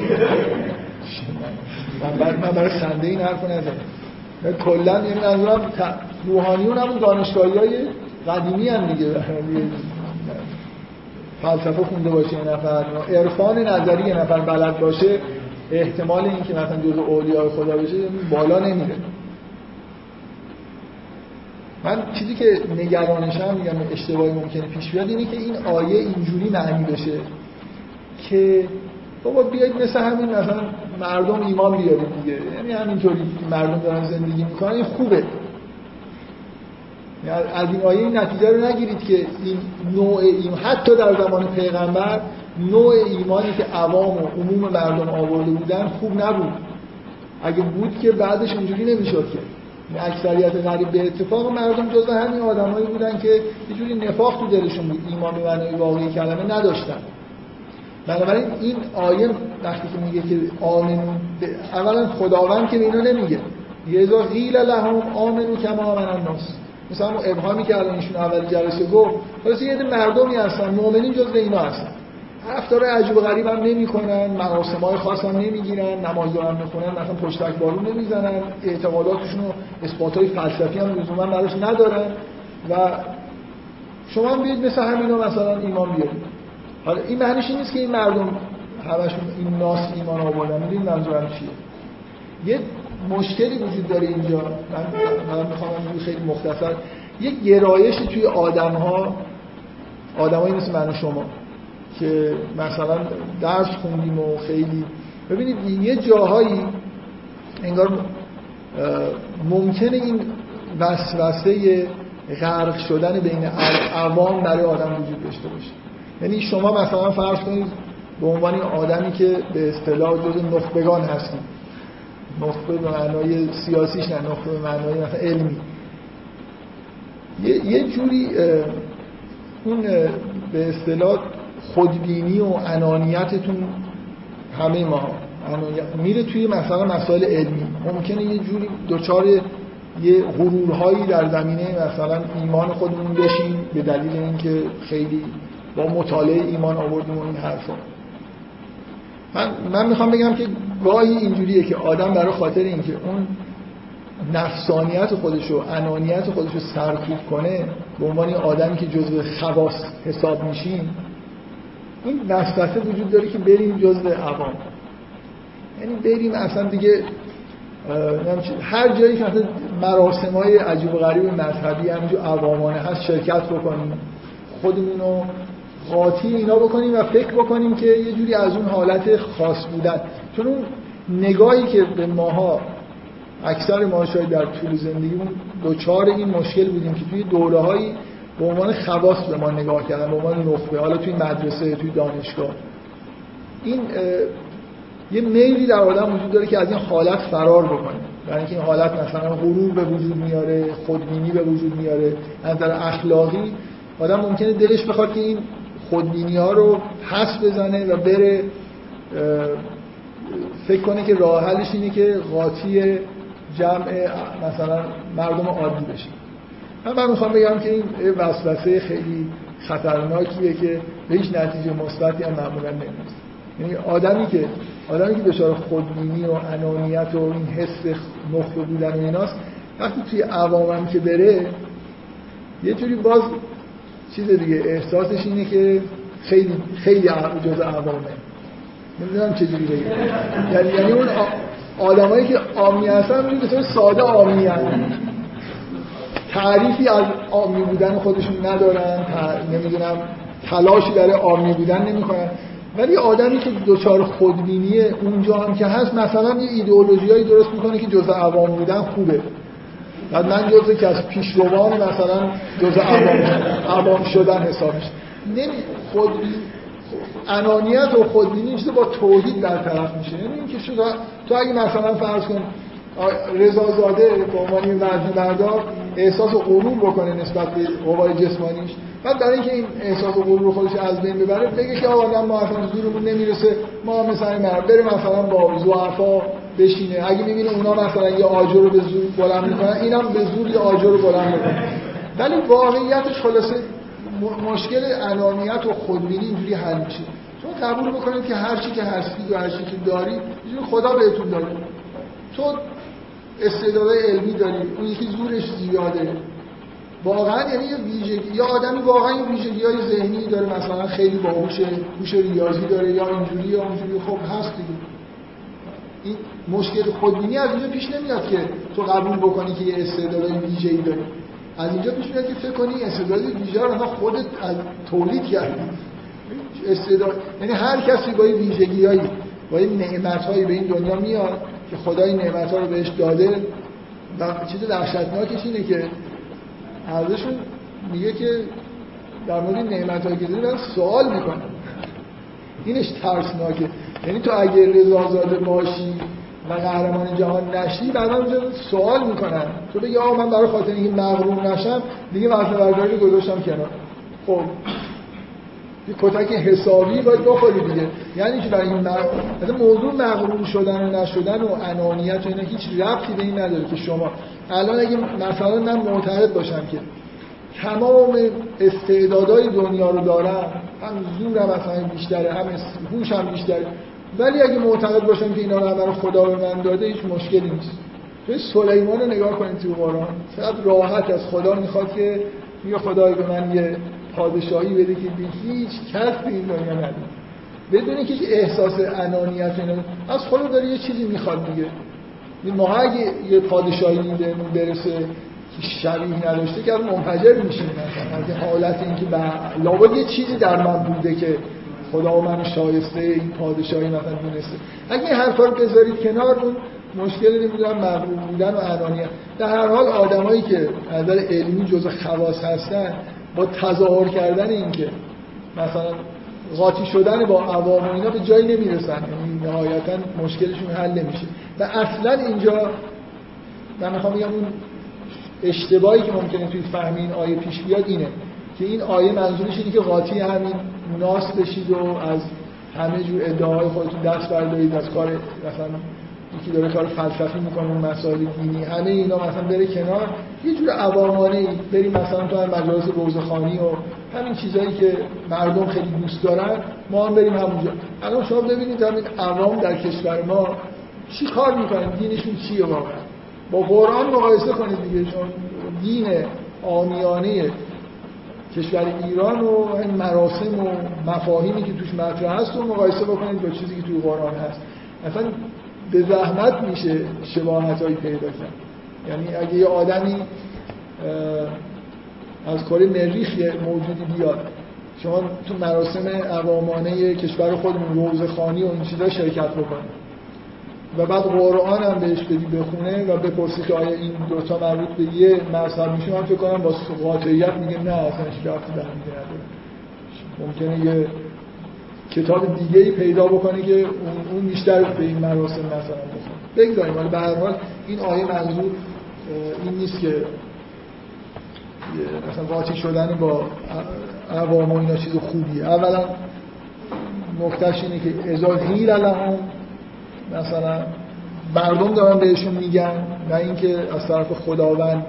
*laughs* من برای خنده این حرف نزدم کلا این منظورم روحانیون همون دانشگاهی های قدیمی هم دیگه. فلسفه خونده باشه یه نفر عرفان نظری یه نفر بلد باشه احتمال اینکه مثلا جزء اولیاء خدا بشه بالا نمیره. من چیزی که نگرانشم میگم اشتباهی ممکنه پیش بیاد اینه که این آیه اینجوری معنی بشه که بابا بیاید مثل همین مثلا مردم ایمان بیارید دیگه. یعنی همینطوری مردم دارن زندگی می‌کنن. این خوبه. یعنی از این آیه نتیجه رو نگیرید که این نوع ایمان حتی در زمان پیغمبر نوع ایمانی که عوام و عموم مردم آورده بودن خوب نبود. اگه بود که بعدش اونجوری نمی‌شد که. یعنی اکثریت غریب به اتفاق مردم جزو همین آدمایی بودن که یه جوری نفاق تو دلشون بود. ایمان به معنای واقعی کلمه نداشتن. بنابراین این آیه وقتی که میگه که آمنون اولا خداوند که به اینا نمیگه. یه ذا قیل لهم آمنو کما آمن الناس. مثلا اون ابهامی که الان ایشون اول جلسه گفت خلاص یه مردمی هستن مؤمنین جز اینا هستن. رفتار عجیب و غریب هم نمی‌کنن مراسم های خاص هم نمی‌گیرن نماز هم می‌خونن مثلا پشتک بارون نمی‌زنن. اعتقاداتشون و اثبات های فلسفی هم لزوما براش ندارن. و شما هم بیاید مثل همینا مثلا ایمان بیارید. حالا این معنیش نیست که این مردم همشون این ناس ایمان آوردن. می‌دونید منظورم چیه؟ یه مشکلی وجود داره اینجا. من من می‌خوام خیلی مختصر. یه گرایشی توی آدم ها آدمایی مثل من و شما که مثلا درس خوندیم و خیلی ببینید یه جاهایی انگار ممکنه این وسوسه غرق شدن بین عوام برای آدم وجود داشته باشه. یعنی شما مثلا فرض کنید به عنوان آدمی که به اصطلاح جز نخبگان هستید. نخبه به معنای سیاسیش نه نخبه به معنای مثلا علمی. یه, یه جوری اون به اصطلاح خودبینی و انانیتتون همه ما میره توی مثلا مسائل علمی. ممکنه یه جوری دوچار یه غرورهایی در زمینه مثلا ایمان خودمون بشیم به دلیل اینکه خیلی با مطالعه ایمان آوردیم و این حرفا. من, من می‌خوام بگم که گاهی اینجوریه که آدم برای خاطر اینکه اون نفسانیت خودش و انانیت خودش رو سرکوب کنه به عنوان آدمی که جزو خواص حساب میشیم این وسوسه وجود داره که بریم جزو عوام. یعنی بریم اصلا دیگه هر جایی که مثلا مراسم های عجیب و غریب مذهبی همینجور عوامانه هست شرکت بکنیم خودمون رو قاطی اینا بکنیم و فکر بکنیم که یه جوری از اون حالت خاص بودن. چون اون نگاهی که به ماها اکثر ما شاید در طول زندگیمون دوچار این مشکل بودیم که توی دوره هایی به عنوان خواص به ما نگاه کردن به عنوان نخبه حالا توی مدرسه توی دانشگاه. این یه میلی در آدم وجود داره که از این حالت فرار بکنه. یعنی اینکه این حالت مثلا غرور به وجود میاره خودبینی به وجود میاره. از نظر اخلاقی آدم ممکنه دلش بخواد که این خودبینی ها رو پس بزنه و بره فکر کنه که راه حلش اینه که قاطی جمع مثلا مردم عادی بشه. من می‌خوام بگم که این وسوسه خیلی خطرناکیه که به هیچ نتیجه مثبتی هم معمولا نمی‌رسه. یعنی آدمی که آدمی که دچار خودبینی و انانیت و این حس نخبه بودن و ایناست وقتی توی عوامم که بره یه جوری باز چیز دیگه احساسش اینه که خیلی خیلی جز عوامه. نمی‌دونم چجوری بگم. یعنی یعنی اون آدمایی که آمی هستن به طور ساده آمی هستن. تعریفی از آمی بودن خودشون ندارن نمی‌دونم تلاشی برای آمی بودن نمی‌کنن. ولی آدمی که دوچار خودبینیه اونجا هم که هست مثلا یه ایدئولوژیایی درست می‌کنه که جزء عوام بودن خوبه. بعد من جزء که از پیشروان مثلا جزء عوام عوام شدن حسابش. نمی خود انانیت و خودبینی چیز با توحید برطرف میشه. یعنی اینکه تو اگه مثلا فرض کن رضا زاده به عنوان مرد بردار احساس غرور بکنه نسبت به قوای جسمانیش. بعد برای اینکه این احساس و غرور خودش از بین ببره بگه که آقا ما اصلا زورمون نمی‌رسه. ما مثلا بره مثلا با زعفا بشینه. اگه می‌بینه اونا مثلا یه آجر رو به زور بلند می‌کنن اینم به زور یه آجر رو بلند می‌کنه ولی واقعیتش خلاصه مشکل انانیت و خودبینی اینجوری حل میشه. چون قبول بکنید که هر چی که هستید و هر چی که دارید خدا بهتون داره. تو استعداد علمی داری اون یکی زورش زیاده. واقعا یعنی یه ویژگی یا آدمی واقعا یه ویژگی های ذهنی داره مثلا خیلی باهوشه هوش ریاضی داره یا اینجوری یا اونجوری خب هست دیگه. این مشکل خودبینی از اینجا پیش نمیاد که تو قبول بکنی که یه استعداد ویژه‌ای داری. از اینجا پیش میاد که فکر کنی استعداد ویژه رو خودت از تولید کردی. استعداد یعنی هر کسی با این ویژگی‌هایی با این نعمت‌هایی به این دنیا میاد که خدای نعمت‌ها رو بهش داده. و چیز وحشتناکش اینه که ازشون میگه که در مورد نعمت‌هایی که داری سوال می‌کنه اینش ترسناکه. یعنی تو اگه رضازاده باشی و قهرمان جهان نشی بعدا سوال می‌کنن. تو بگی آقا من برای خاطر اینکه مغرور نشم دیگه وزن برداری گذاشتم کنار. خب. یه کتک حسابی باید بخوری دیگه. یعنی که برای این مغرور موضوع مغرور شدن و نشدن و انانیت و اینا هیچ ربطی به این نداره که شما. الان اگه مثلا من معتقد باشم که تمام استعدادهای دنیا رو دارم هم زورم مثلا بیشتره هم هوشم بیشتره. ولی اگه معتقد باشم که اینا رو خدا به من داده هیچ مشکلی نیست. تو سلیمان رو نگاه کنید تو قرآن چقدر راحت از خدا می‌خواد که میگه خدای به من یه پادشاهی بده که به هیچ کس به این دنیا نده بدون که احساس انانیت اینا. از خدا داره یه چیزی می‌خواد دیگه. ما اگه یه پادشاهی بهمون برسه شبیه نداشته که منفجر میشیم مثلا از حالت اینکه لابد یه چیزی در من بوده که خدا من شایسته این پادشاهی مثلا دونسته اگه حرفا رو بذارید کنار اون مشکل نمی‌دونم مغرور بودن و انانیت در هر حال آدمایی که از نظر علمی جزء خواص هستن با تظاهر کردن اینکه مثلا قاطی شدن با عوام و اینا به جایی نمی‌رسن. یعنی نهایتا مشکلشون حل نمیشه. و اصلا اینجا من می‌خوام بگم اون اشتباهی که ممکنه توی فهم این آیه پیش بیاد اینه که این آیه منظورش اینه که قاطی همین ناس بشید و از همه جور ادعاهای خودتون دست بردارید از کار مثلا یکی داره کار فلسفی می‌کنه اون مسائل دینی همه اینا مثلا بره کنار. یه جور عوامانه بریم مثلا تو مجالس روزخانی و همین چیزایی که مردم خیلی دوست دارن ما هم بریم همونجا. الان شما ببینید همین عوام در کشور ما چی کار می‌کنن؟ دینشون چیه واقعا؟ با قرآن مقایسه کنید دیگه شما دین آمیانه کشور ایران و این مراسم و مفاهیمی که توش مطرح هست و مقایسه بکنید با چیزی که توی قرآن هست. اصلا به زحمت میشه شباهت هایی پیدا کرد. یعنی اگه یه آدمی از کره مریخ یه موجودی بیاد شما تو مراسم عوامانه کشور خودمون روزخانی و این چیزا شرکت بکنید. و بعد قرآن هم بهش بدی بخونه و بپرسی که آیا این دوتا مربوط به یه مذهب میشه من فکر کنم با قاطعیت میگه نه اصلا هیچ رفتی به هم ممکنه یه کتاب دیگه ای پیدا بکنه که اون, اون بیشتر به این مراسم مثلا بخونه. بگذاریم. ولی به هر حال این آیه منظور این نیست که مثلا قاطی شدن با عوام و اینا چیز خوبیه. اولا نکتهش اینه که ازا غیر لهم مثلا مردم دارن بهشون میگن نه اینکه از طرف خداوند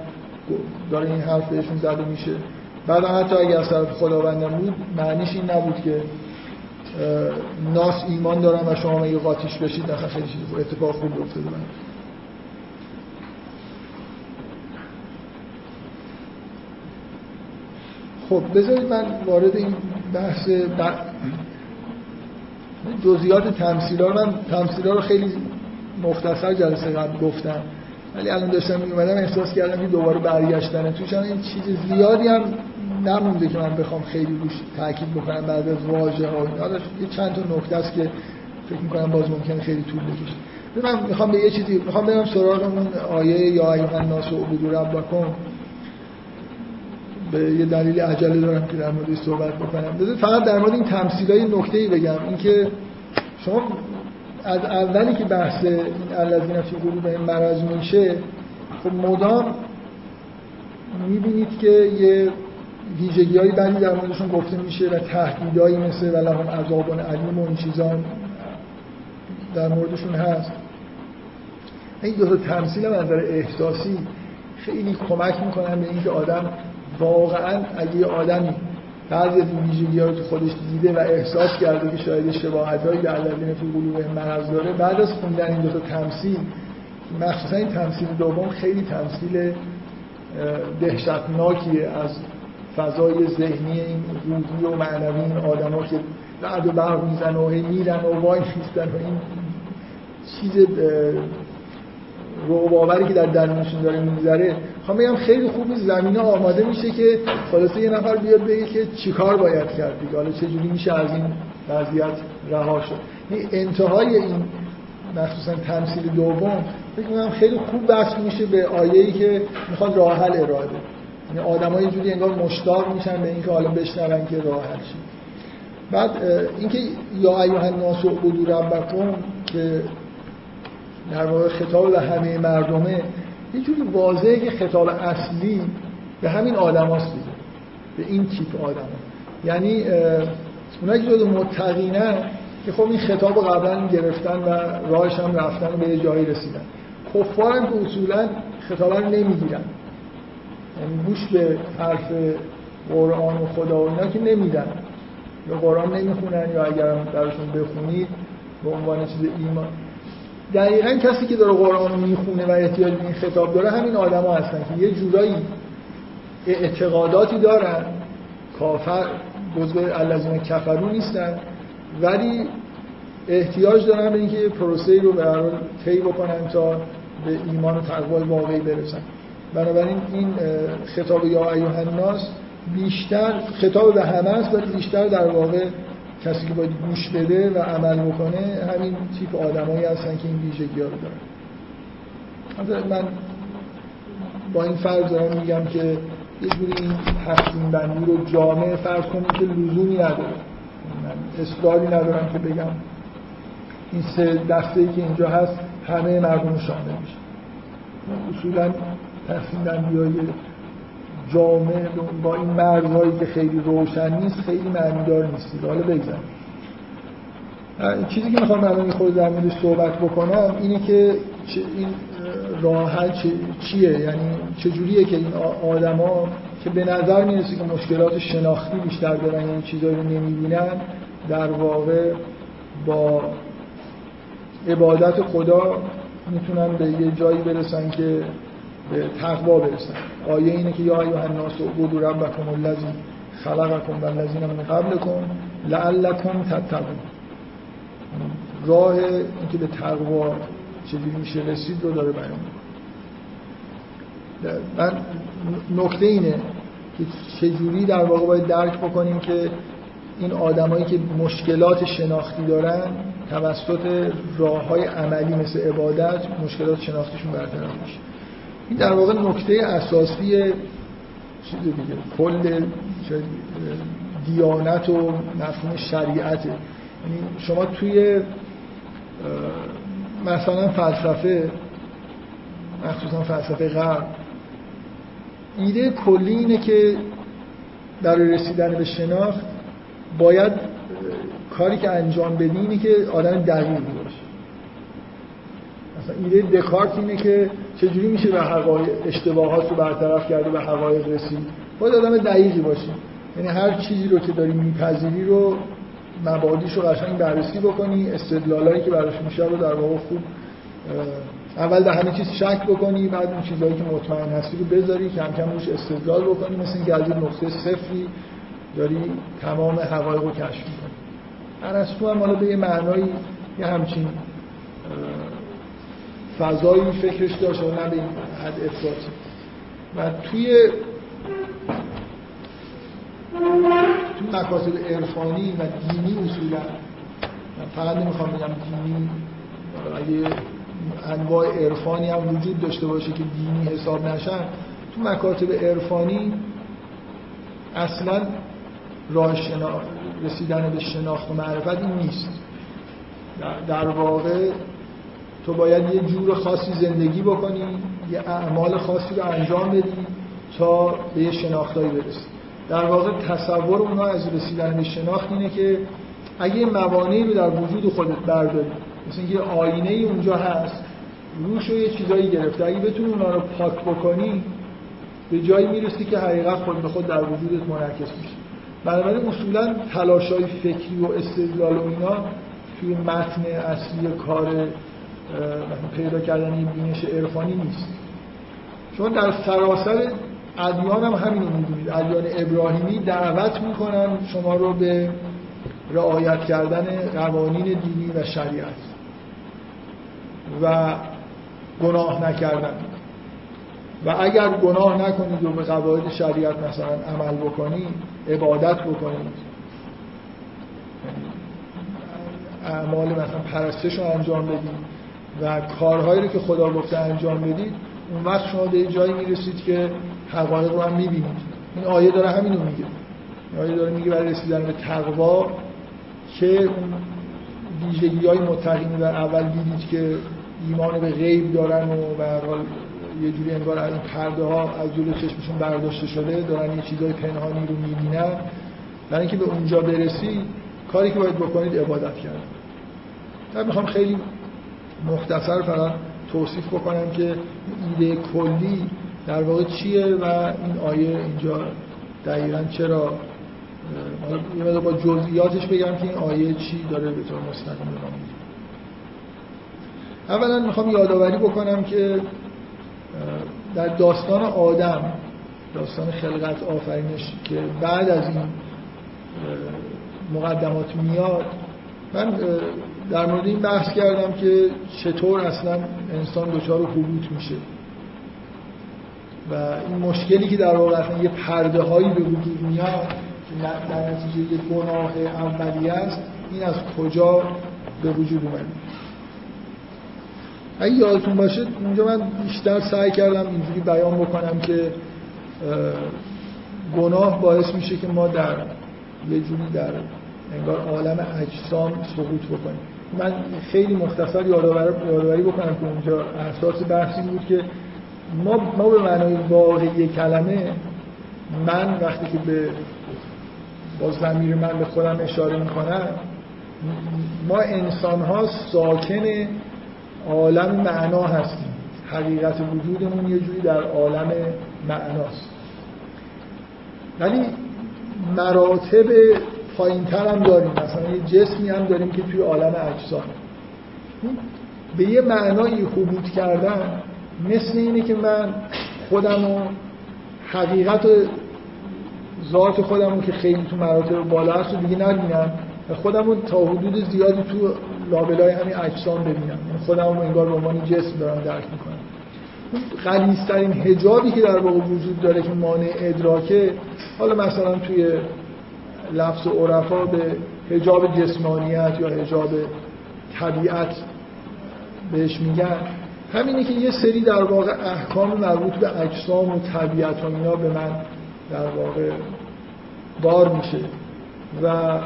داره این حرف بهشون زده میشه. بعد حتی اگه از طرف خداوند بود معنیش این نبود که ناس ایمان دارن و شما اگه قاتیش بشید. اصلا خیلی چیز اتفاق خوب افتاده خب بذارید من وارد این بحث جزئیات تمثیل ها من تمثیل ها رو خیلی مختصر جلسه قبل گفتم. ولی الان داشتم میومدم احساس کردم که دوباره برگشتن توش این چیز زیادی هم نمونده که من بخوام خیلی روش تاکید بکنم بعد از واژه ها اینا یه چند تا نکته است که فکر می‌کنم باز ممکنه خیلی طول بکشه. من می‌خوام به یه چیزی می‌خوام برم سراغ اون آیه یا ایها الناس عبدوا ربکم به یه دلیل عجله دارم که در موردش صحبت بکنم. فقط در مورد این تمثیلای نکته‌ای بگم. اینکه شما از اولی که بحث این الذین فی قلوبهم مرض میشه خب مدام می‌بینید که یه ویژگی هایی بعدی در موردشون گفته میشه و تهدیدهایی مثل و لهم عذاب علیم و این چیزا در موردشون هست. این دو تا تمثیل هم از نظر احساسی خیلی کمک می‌کنن به اینکه آدم واقعا اگه آدمی بعضی از این ویژگی رو تو خودش دیده و احساس کرده که شاید شباهت هایی به الذین فی قلوب مرض داره بعد از خوندن این دو تا تمثیل مخصوصا این تمثیل دوم خیلی تمثیل دهشتناکیه از فضای ذهنی این روحی و معنوی این آدما که بعد و برق میزن و میرن و وای میستن و این چیز باوری که در درونشون داره میگذره. خواهم بگم خیلی خوب زمینه آماده میشه که خلاصه یه نفر بیاد بگه که چیکار باید کرد دیگه. حالا چجوری میشه از این وضعیت رها شد. انتهای این مخصوصا تمثیل دوم فکر می‌کنم خیلی خوب بحث میشه به آیه‌ای که می‌خواد راه حل ارائه یعنی آدمای جوری انگار مشتاق میشن به اینکه حالا بشنون که راه حل شه. بعد اینکه یا ایها الناس اعبدوا ربکم که در واقع خطاب به همه مردمه یه جوری واضحه که خطاب اصلی به همین آدم هاست دیگه. به این تیپ آدم یعنی اونایی که جزو متقینن که خب این خطاب رو قبلا گرفتن و راهش هم رفتن و به جایی رسیدن. کفار هم که اصولا خطاب رو نمی‌گیرن. یعنی گوش به حرف قرآن و خدا و اینا که نمیدن. یا قرآن نمی‌خونن یا اگر درشون بخونید به عنوان چیز ایمان دقیقا کسی که داره قرآن می‌خونه و احتیاج به این خطاب داره همین آدما هستن که یه جورایی اعتقاداتی دارن. کافر جزء الذین کفرو نیستن ولی احتیاج دارن به اینکه پروسه رو به هر طی بکنن تا به ایمان و تقوای واقعی برسن. بنابراین این خطاب یا ایها الناس بیشتر خطاب به همه است ولی بیشتر در واقع کسی که باید گوش بده و عمل بکنه همین تیپ آدمایی هستن که این ویژگی رو دارن. من با این فرض دارم میگم که یه جوری این تقسیم بندی رو جامعه فرض کنید که لزومی نداره. من اصلالی ندارم که بگم. این سه دسته که اینجا هست همه مردم شامل میشه. اصولا تقسیم بندی های جامعه با این مرزهایی که خیلی روشن نیست خیلی معنیدار نیستید حالا بگذارم چیزی که می‌خوام الان خود در موردش صحبت بکنم اینه که این راه چیه؟ یعنی چجوریه که این آدما که به نظر می‌رسه که مشکلات شناختی بیشتر دارن یعنی چیزایی رو نمی‌بینن در واقع با عبادت خدا می‌تونن به یه جایی برسن که به تقوا برسن. آیه اینه که یا ایها الناس اعبدوا ربکم الذی خلقکم والذین من قبلکم لعلکم تتقون. راه اینکه به تقوا چجوری میشه رسید رو داره بیان من نکته اینه که چجوری در واقع باید درک بکنیم که این آدمایی که مشکلات شناختی دارن توسط راه های عملی مثل عبادت مشکلات شناختیشون برطرف میشه. این در واقع نکته اساسی چیز دیگه کل دیانت و مفهوم شریعته یعنی شما توی مثلا فلسفه مخصوصا فلسفه غرب ایده کلی اینه که برای رسیدن به شناخت باید کاری که انجام بدی اینه که آدم دقیقی باشه. مثلا ایده دکارت اینه که چجوری میشه به حقایق اشتباهات رو برطرف کرده به حقایق رسید؟ باید آدم دقیقی باشی. یعنی هر چیزی رو که داری میپذیری رو مبادیش رو قشنگ بررسی بکنی استدلالایی که براش میشه رو در واقع خوب اول به همه چیز شک بکنی بعد اون چیزهایی که مطمئن هستی رو بذاری کم کم روش استدلال بکنی مثل اینکه از این نقطه صفری داری تمام حقایق رو کشف می‌کنی. ارسطو هم حالا به یه معنایی یه همچین فضایی فکرش داشت و نه به این حد افراطی. و توی تو مکاسب عرفانی و دینی اصولا فقط نمی‌خوام بگم دینی اگه انواع عرفانی هم وجود داشته باشه که دینی حساب نشن تو مکاتب عرفانی اصلا راه شنا... رسیدن به شناخت و معرفت این نیست در واقع تو باید یه جور خاصی زندگی بکنی یه اعمال خاصی رو انجام بدی تا به یه شناختایی برسی. در واقع تصور اونها از رسیدن به شناخت اینه که اگه موانعی رو در وجود خودت برداری مثل اینکه آینه ای اونجا هست روش یه چیزایی گرفته اگه بتونی اونا رو پاک بکنی به جایی می‌رسی که حقیقت خود به خود در وجودت منعکس میشه. بنابراین اصولا تلاشای فکری و استدلال و اینا توی متن اصلی کار پیدا کردن این بینش عرفانی نیست. چون در سراسر ادیان هم همین رو می‌دونید. ادیان ابراهیمی دعوت می‌کنن شما رو به رعایت کردن قوانین دینی و شریعت و گناه نکردن. و اگر گناه نکنید و به قواعد شریعت مثلا عمل بکنید عبادت بکنید اعمال مثلا پرستش رو انجام بدید و کارهایی رو که خدا گفته انجام بدید اون وقت شما به جایی می‌رسید که حقایق رو هم می‌بینید. این آیه داره همین رو میگه آیه داره میگه برای رسیدن به تقوا که اون ویژگی های متقین در اول دیدید که ایمان به غیب دارن و به حال یه جوری انگار این پرده ها از جلو چشمشون برداشته شده دارن یه چیزای پنهانی رو می‌بینن. برای اینکه به اونجا برسی کاری که باید بکنید عبادت کرد من می‌خوام خیلی مختصر فقط توصیف بکنم که ایده کلی در واقع چیه و این آیه اینجا دقیقا چرا یه با جزئیاتش بگم که این آیه چی داره به طور مستقیم به اولا می‌خوام یادآوری بکنم که در داستان آدم داستان خلقت آفرینش که بعد از این مقدمات میاد من در مورد این بحث کردم که چطور اصلا انسان دچار حبوط میشه. و این مشکلی که در واقع اصلا یه پرده هایی به وجود میاد که در نتیجه یه گناه اولی است این از کجا به وجود اومده؟ اگه یادتون باشه اونجا من بیشتر سعی کردم اینجوری بیان بکنم که گناه باعث میشه که ما در یه جوری در انگار عالم اجسام سقوط بکنیم. من خیلی مختصر یادآوری بکنم که اونجا اساس بحثی بود که ما, ما به معنای واقعی کلمه من وقتی که به با زمیر من به خودم اشاره می‌کنم ما انسان ها ساکن عالم معنا هستیم. حقیقت وجودمون یه جوری در عالم معناست. ولی مراتب پایینتر هم داریم. مثلا یه جسمی هم داریم که توی عالم اجسام. به یه معنایی حبوط کردن مثل اینه که من خودم و حقیقت و ذات خودم که خیلی تو مراتب بالا هست و دیگه نبینم خودم رو تا حدود زیادی تو لابلای همین اجسام ببینم. یعنی خودم رو انگار به عنوان جسم دارم درک می‌کنم. غلیظترین هجابی که در واقع وجود داره که مانع ادراکه حالا مثلا توی لفظ عرفا به هجاب جسمانیت یا هجاب طبیعت بهش میگن. همینه که یه سری در واقع احکام مربوط به اجسام و طبیعت و اینا به من در واقع بار میشه. و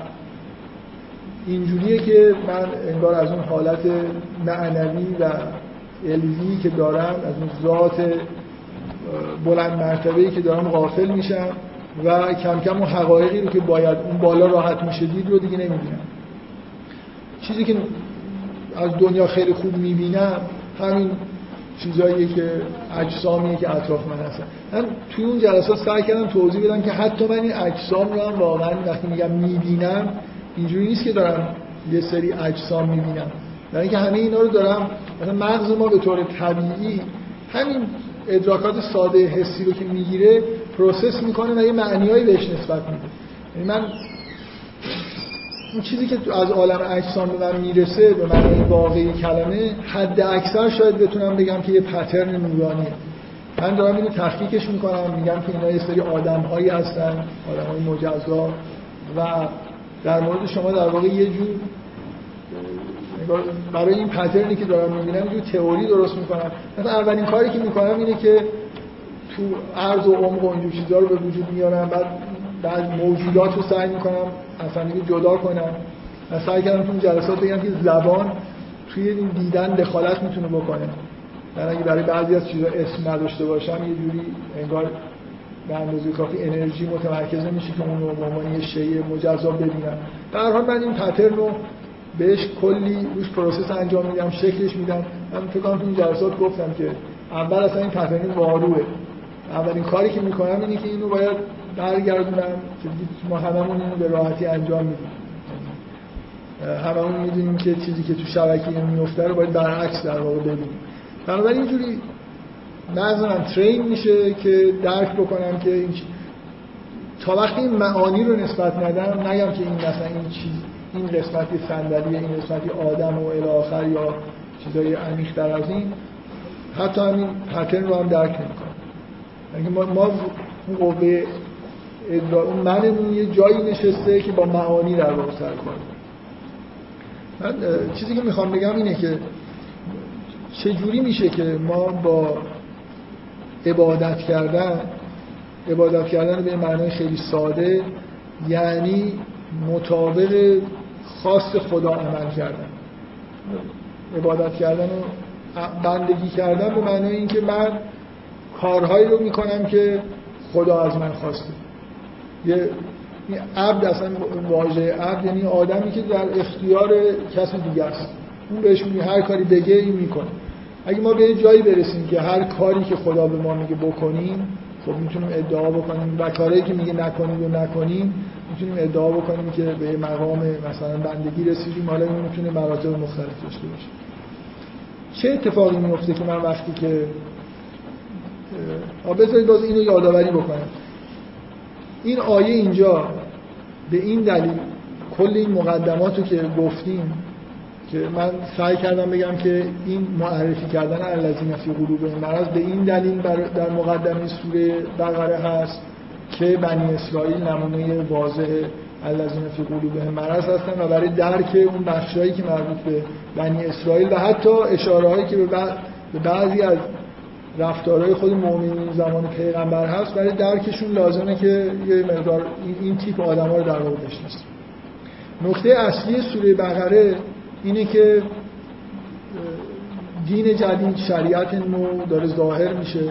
اینجوریه که من انگار از اون حالت معنوی و علمی که دارم از اون ذات بلند مرتبه‌ای که دارم غافل میشم. و کم کم اون حقایقی رو که باید اون بالا راحت میشه دید رو دیگه نمی‌بینم. چیزی که از دنیا خیلی خوب می‌بینم همین چیزاییه که اجسامیه که اطراف من هستن. من توی اون جلسات سعی کردم توضیح بدم که حتی من این اجسام رو هم واقعا وقتی میگم می‌بینم اینجوری نیست که دارم یه سری اجسام می‌بینم. در اینکه همه اینا رو دارم مثلا مغز ما به طور طبیعی همین ادراکات ساده حسی رو که می‌گیره پروسس می‌کنه و یه معنیایی بهش نسبت میده. یعنی من اون چیزی که از عالم اجسام به من می‌رسه به معنی واقعی کلمه حد اکثر شاید بتونم بگم که یه پترن نورانیه. من دارم اینو تحقیقش می‌کنم میگم که اینا یه سری آدم هایی هستن آدم های مجزا و در مورد شما در واقع یه جور برای این پترنی که دارم می‌بینم یه تئوری درست می‌کنم. مثلا اولین کاری که می‌کنم اینه که تو عرض و عمق و اینجور چیزا رو به وجود میارم بعد بعد موجودات رو سعی می‌کنم اصلا دیگه جدا کنم و سعی کردم تو جلسات بگم که زبان توی این دیدن دخالت می‌تونه بکنه. من اگه برای بعضی از چیزا اسم نداشته باشم یه جوری انگار به اندازه کافی انرژی متمرکز نمیشه که اون رو به عنوان یه شیء مجزا ببینم. در حال من این pattern رو بهش کلی روش process انجام میدم شکلش میدم. من فکر کنم تو این جلسات گفتم که اول اصلا این پترن واروه. اولین کاری که می‌کنم اینه که اینو باید برگردونم. که ما هممون اینو به راحتی انجام میدیم. هممون می‌دونیم که چیزی که تو شبکه میفته رو باید برعکس در واقع ببینیم. بنابراین اینجوری مغزم ترین میشه که درک بکنم که این تا وقتی این معانی رو نسبت ندم نگم که این مثلا این چیز این قسمتی صندلی این قسمتی آدم و الی آخر یا چیزای عمیق‌تر از این حتی همین پترن رو هم درک نمی‌کنم. یعنی ما, ما اون قوه اون منمون یه جایی نشسته که با معانی در واقع سر من چیزی که می‌خوام بگم اینه که چجوری میشه که ما با عبادت کردن عبادت کردن به معنای خیلی ساده یعنی مطابق خاص خدا عمل کردن. عبادت کردن و بندگی کردن به معنای اینکه من کارهایی رو می‌کنم که خدا از من خواسته. یه عبد اصلا واژه عبد یعنی آدمی که در اختیار کسی دیگه است. اون بهش میگه هر کاری بگه این می‌کنه. اگه ما به جایی برسیم که هر کاری که خدا به ما میگه بکنیم خب می‌تونیم ادعا بکنیم. و کاری که میگه نکنیم و نکنیم می‌تونیم ادعا بکنیم که به مقام مثلا بندگی رسیدیم. حالا این می‌تونه مراتب مختلف داشته باشه. چه اتفاقی میفته که من وقتی که بذارید باز اینو یادآوری بکنم. این آیه اینجا به این دلیل کل این مقدمات که گفتیم که من سعی کردم بگم که این معرفی کردن الذین فی قلوب مرض به این دلیل در مقدمه سوره بقره هست که بنی اسرائیل نمونه واضح الذین فی قلوب مرض هستن و برای درک اون بخشایی که مربوط به بنی اسرائیل و حتی اشاره هایی که به بعضی از رفتارهای خود مؤمنین زمان پیغمبر هست برای درکشون لازمه که یه مقدار این تیپ آدما رو در واقع بشناسیم نکته اصلی سوره بقره اینه که دین جدید شریعت نو داره ظاهر میشه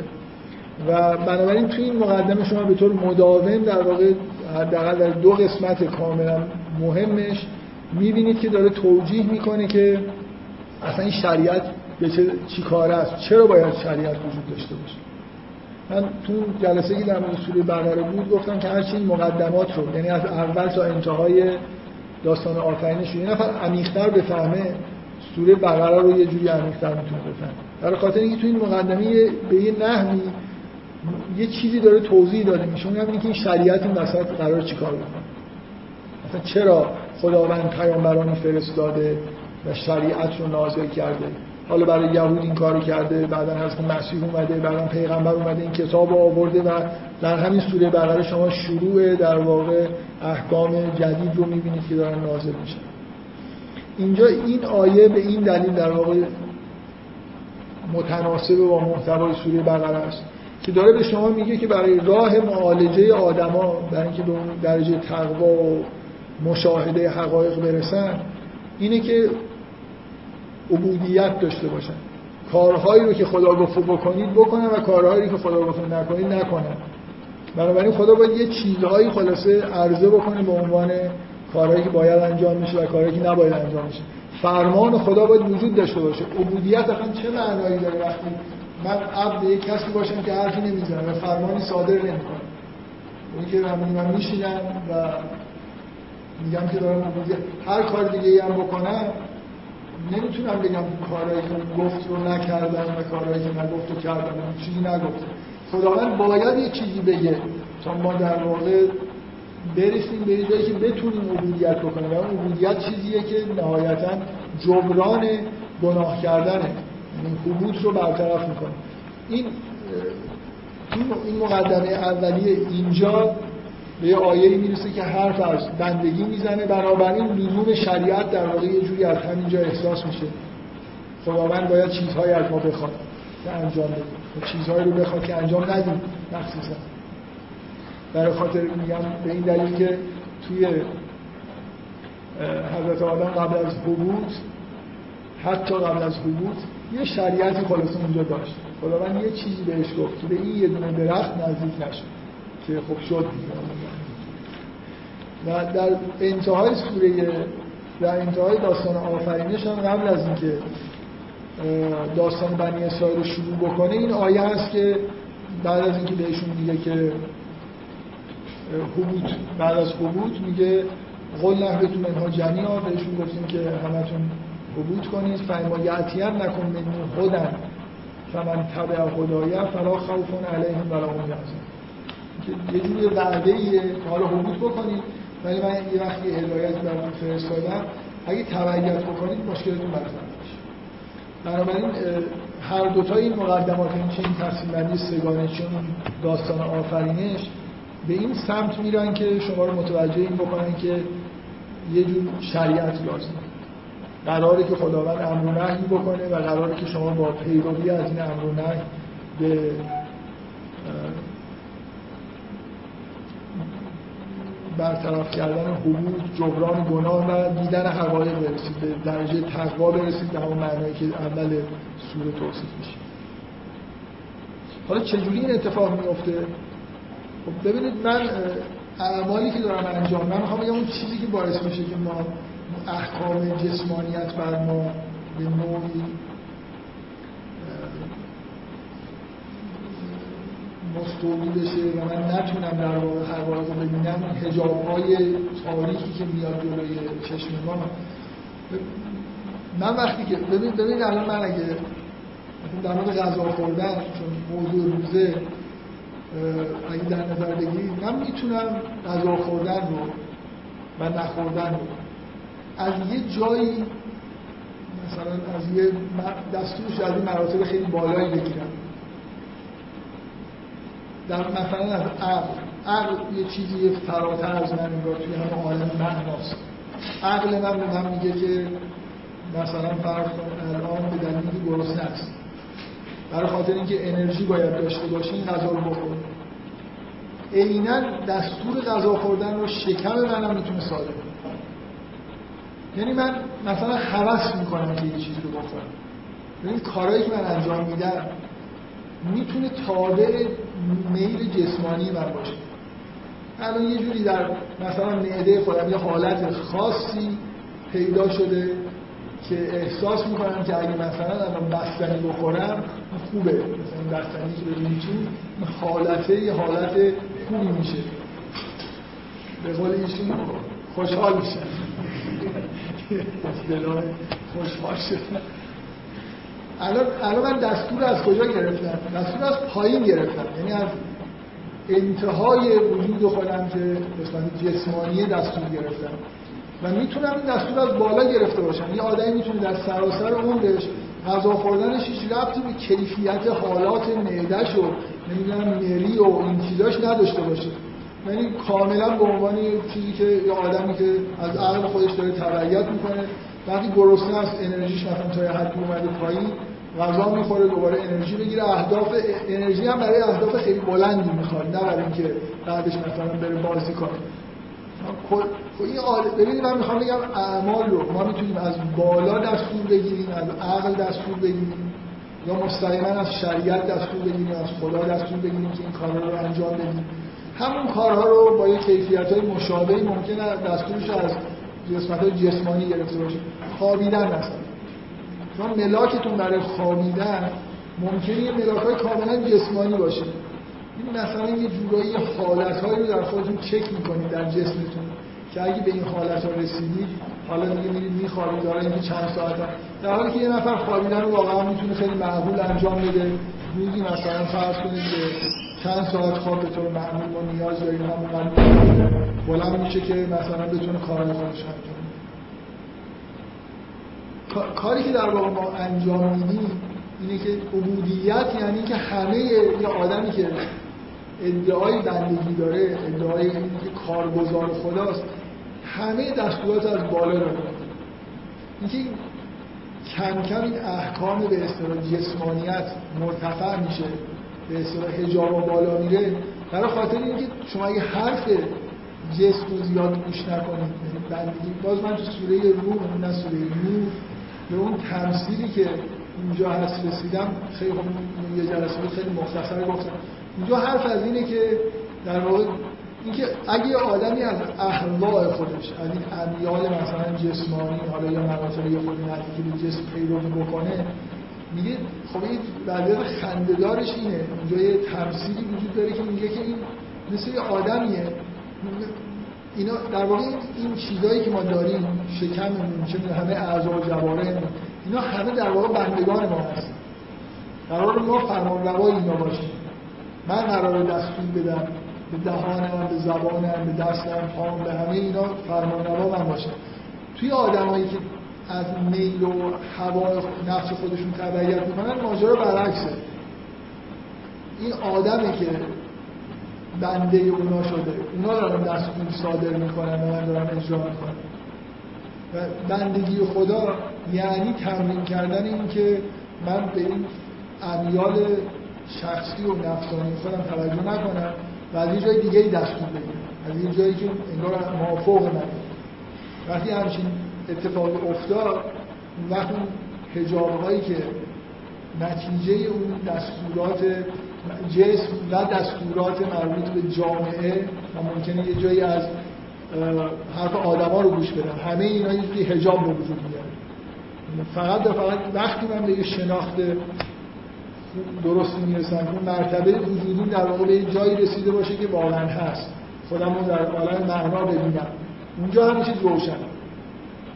و بنابراین توی این مقدمه شما به طور مداوم در واقع حداقل در دو قسمت کاملا مهمش می‌بینید که داره توجیه می‌کنه که اصلا این شریعت چه چی کار است؟ چرا باید شریعت وجود داشته باشه؟ من تو جلسه که در مورد سوره بقره بود گفتم که هرچی این مقدمات رو یعنی از اول تا انتهای داستان آفرینش یه نفر عمیق‌تر بفهمه سوره بقره رو یه جوری عمیق‌تر می‌تونه بفهمه. برای خاطر اینکه تو این مقدمه به یه نحوی یه چیزی داره توضیح داده میشه اون که این شریعت این وسط قرار چیکار بکنه؟ مثلا چرا خداوند پیامبران فرستاده و شریعت رو نازل کرده؟ حالا برای یهود این کارو کرده بعدا حضرت مسیح اومده بعدا پیغمبر اومده این کتاب آورده و در همین سوره بقره شما شروع در واقع احکام جدید رو می‌بینید که دارن نازل میشن. اینجا این آیه به این دلیل در واقع متناسب با محتوای سوره بقره است که داره به شما میگه که برای راه معالجه آدما برای اینکه به اون درجه تقوا و مشاهده حقایق برسن اینه که عبودیت داشته باشن. کارهایی رو که خدا گفت بکنید بکنن و کارهایی رو که خدا گفت نکنید نکنن. بنابراین خدا باید یه چیزهایی خلاصه عرضه بکنه به عنوان کارهایی که باید انجام میشه و کارهایی که نباید انجام میشه فرمان خدا باید وجود داشته باشه. عبودیت اصلا چه معنایی داره وقتی من عبد یک کسی باشم که حرفی نمی‌زنم و فرمانی صادر نمی‌کنم؟ اون که من میشینم و میگم که دارم عبودیت. هر کار دیگه ای هم بکنم نمی‌تونم بگم کارهایی که گفت رو نکردم و کارهایی که نگفت رو کردم چیزی نگفت. خداوند باید یه چیزی بگه تا ما در واقع برسیم به جایی که بتونیم عبودیت بکنیم. و اون عبودیت چیزیه که نهایتا جبران گناه کردنه. یعنی حبوط رو برطرف می‌کنه. این این مقدمه اولیه اینجا به یه آیه می‌رسه که حرف از بندگی می‌زنه. بنابراین لزوم شریعت در واقع یه جوری از همینجا احساس میشه. خداوند باید چیزهایی از ما بخواد که انجام بدیم چیزهایی رو بخواد که انجام ندیم مخصوصا. برای خاطر میگم به این دلیل که توی حضرت آدم قبل از حبوط حتی قبل از حبوط یه شریعتی خلاصه اونجا داشت. خداوند یه چیزی بهش گفت. که به این یه دونه درخت نزدیک نشد. که خب شد. و در انتهای سوره در انتهای داستان آفرینش هم قبل از اینکه داستان بنی اسرائیل رو شروع بکنه این آیه هست که بعد از اینکه بهشون میگه که حبوط بعد از حبوط میگه قول نهبتون منها جمیعا بهشون گفتیم که همتون حبوط کنید فایما یعتیم نکن من خودن فمن تبع هدایا فلا خوف علیهم ولا هم که یه جوری وعده ایه که حالا حبوط بکنید. ولی من یه وقتی هدایت براتون فرستادم اگه تبعیت بکنید مشکلتون برطرف میشه. بنابراین هر دوتا این مقدمات این چه این تقسیم بندی سگانه چون داستان آفرینش به این سمت میرن که شما رو متوجه این بکنن که یه جور شریعت لازم قراره که خداوند امر و بکنه و قراره که شما با پیروی از این امر و به برطرف کردن حدود جبران گناه و دیدن حقایق برسید. به درجه تقوا برسید به همون معنایی که اول سوره توصیف میشه. حالا چجوری این اتفاق میفته خب ببینید من اعمالی که دارم انجام من می‌خوام بگم اون چیزی که باعث میشه که ما احکام جسمانیت بر ما به نوعی مستولی بشه و من نتونم در واقع حقایق رو ببینم هجاب های تاریخی که میاد جلوی چشم ما. من وقتی که ببین ببین الان من اگه در مورد غذا خوردن چون موضوع روزه اگه در نظر بگیرید من می‌تونم غذا خوردن رو و نخوردن رو از یه جایی مثلا از یه دستورش از این مراتب خیلی بالایی بگیرم. در مثلا از عقل عقل یه چیزی فراتر از من انگار توی همه عالم معناست. عقل من به من میگه که مثلا فرض الان به دلیلی گرسنه است برای خاطر اینکه انرژی باید داشته باشی این غذا رو بخور. عینا دستور غذا خوردن رو شکم منم می‌تونه صادر کنه. یعنی من مثلا حوس می‌کنم که یه چیزی رو بخورم. این کارهایی که من انجام میدم می‌تونه تابع میل جسمانی من باشه. الان یه جوری در مثلا معده خودم یه حالت خاصی پیدا شده که احساس می‌کنم که اگه مثلا الان بستنی بخورم خوبه. مثلا بستنی که ببینی چون حالته یه حالت خوبی میشه. به قول ایشون خوشحال میشه اصطلاح *laughs* خوشحال شدن. الان الان من دستور از کجا گرفتم؟ دستور از پایین گرفتم. یعنی از انتهای وجود خودم که قسمت جسمانی دستور گرفتم. و می‌تونم این دستور از بالا گرفته باشم. یه آدمی می‌تونه در سراسر عمرش غذا خوردنش هیچ ربطی به کیفیت حالات معدهش و نمی‌دونم مری و این چیزاش نداشته باشه. یعنی کاملا به عنوان چیزی که یه آدمی که از عقل خودش داره تبعیت می‌کنه وقتی گرسنه است انرژیش مثلا تا حدی اومده پایین غذا می‌خوره دوباره انرژی بگیره اهداف انرژی هم برای اهداف خیلی بلندی می‌خواد نه برای اینکه بعدش مثلا بره بازی کنه. خب این ببینید من می‌خوام بگم اعمال رو ما می‌تونیم از بالا دستور بگیریم از عقل دستور بگیریم یا مستقیما از شریعت دستور بگیریم از خدا دستور بگیریم که این کارها رو انجام بدیم. همون کارها رو با یه کیفیت های مشابهی ممکنه دستورش از قسمت های جسمانی گرفته باشه. خوابیدن مثلا چون ملاکتون برای خوابیدن ممکنه یه ملاک های کاملا جسمانی باشه. این مثلا یه جورایی حالت رو در خودتون چک می‌کنید در جسمتون که اگه به این حالت ها رسیدید حالا دیگه میرید میخوابید داره اینکه چند ساعت هم. در حالی که یه نفر خوابیدن رو واقعا می‌تونه خیلی معقول انجام بده. روزی مثلا فرض کنید که چند ساعت خواب به طور معمول ما نیاز داریم همون بلند میشه که مثلا بتونه کارهای خودش انجام کاری که در واقع ما انجام میدیم اینه که عبودیت یعنی که همه یه آدمی که ادعای بندگی داره ادعای که کارگزار خداست همه دستورات از بالا رو اینکه کم کم این احکام به اصطلاح جسمانیت مرتفع میشه به اصطلاح حجاب و بالا میره برای خاطر اینکه شما اگه حرف جسم رو زیاد گوش نکنید یعنی بندگی باز من تو سوره روح نه سوره نور به اون تمثیلی که اینجا هست رسیدم خیلی خوب یه جلسه خیلی مختصر گفتم. اینجا حرف از اینه که در واقع اینکه اگه آدمی از اخلاق خودش از این امیال مثلا جسمانی حالا یا مراتب یه خود که به جسم پیروی بکنه میگه خب این وضعیت خندهدارش اینه. اینجا یه تمثیلی وجود داره که میگه که این مثل یه آدمیه. اینا در واقع این چیزایی که ما داریم شکممون چه همه اعضا و جوارحمون اینا همه در واقع بندگان ما هستن. قرار ما فرمان روای اینا باشیم. من قرار دستور بدم به دهانم به زبانم به دستم پام به همه اینا فرمان روا من باشم توی آدمایی که از میل و هوای نفس خودشون تبعیت می‌کنن ماجرا برعکسه. این آدمه که بنده اونا شده. اونا دارن دستور صادر می‌کنن و من دارم اجرا می‌کنم. و بندگی خدا یعنی تمرین کردن این که من به این امیال شخصی و نفسانی خودم توجه نکنم و از یه جای دیگه ای دستور بگیرم. از یه جایی که انگار موافق من. وقتی همچین اتفاقی افتاد وقت اون هجاب هایی که نتیجه اون دستورات جسم و دستورات مربوط به جامعه و ممکنه یه جایی از حرف آدما رو گوش بدم همه اینا یه هجاب به وجود میاد. فقط فقط وقتی من به یه شناخت درست می‌رسم اون مرتبه وجودی در واقع به جایی رسیده باشه که واقعا هست. خودم رو در عالم معنا ببینم. اونجا همه چیز روشن.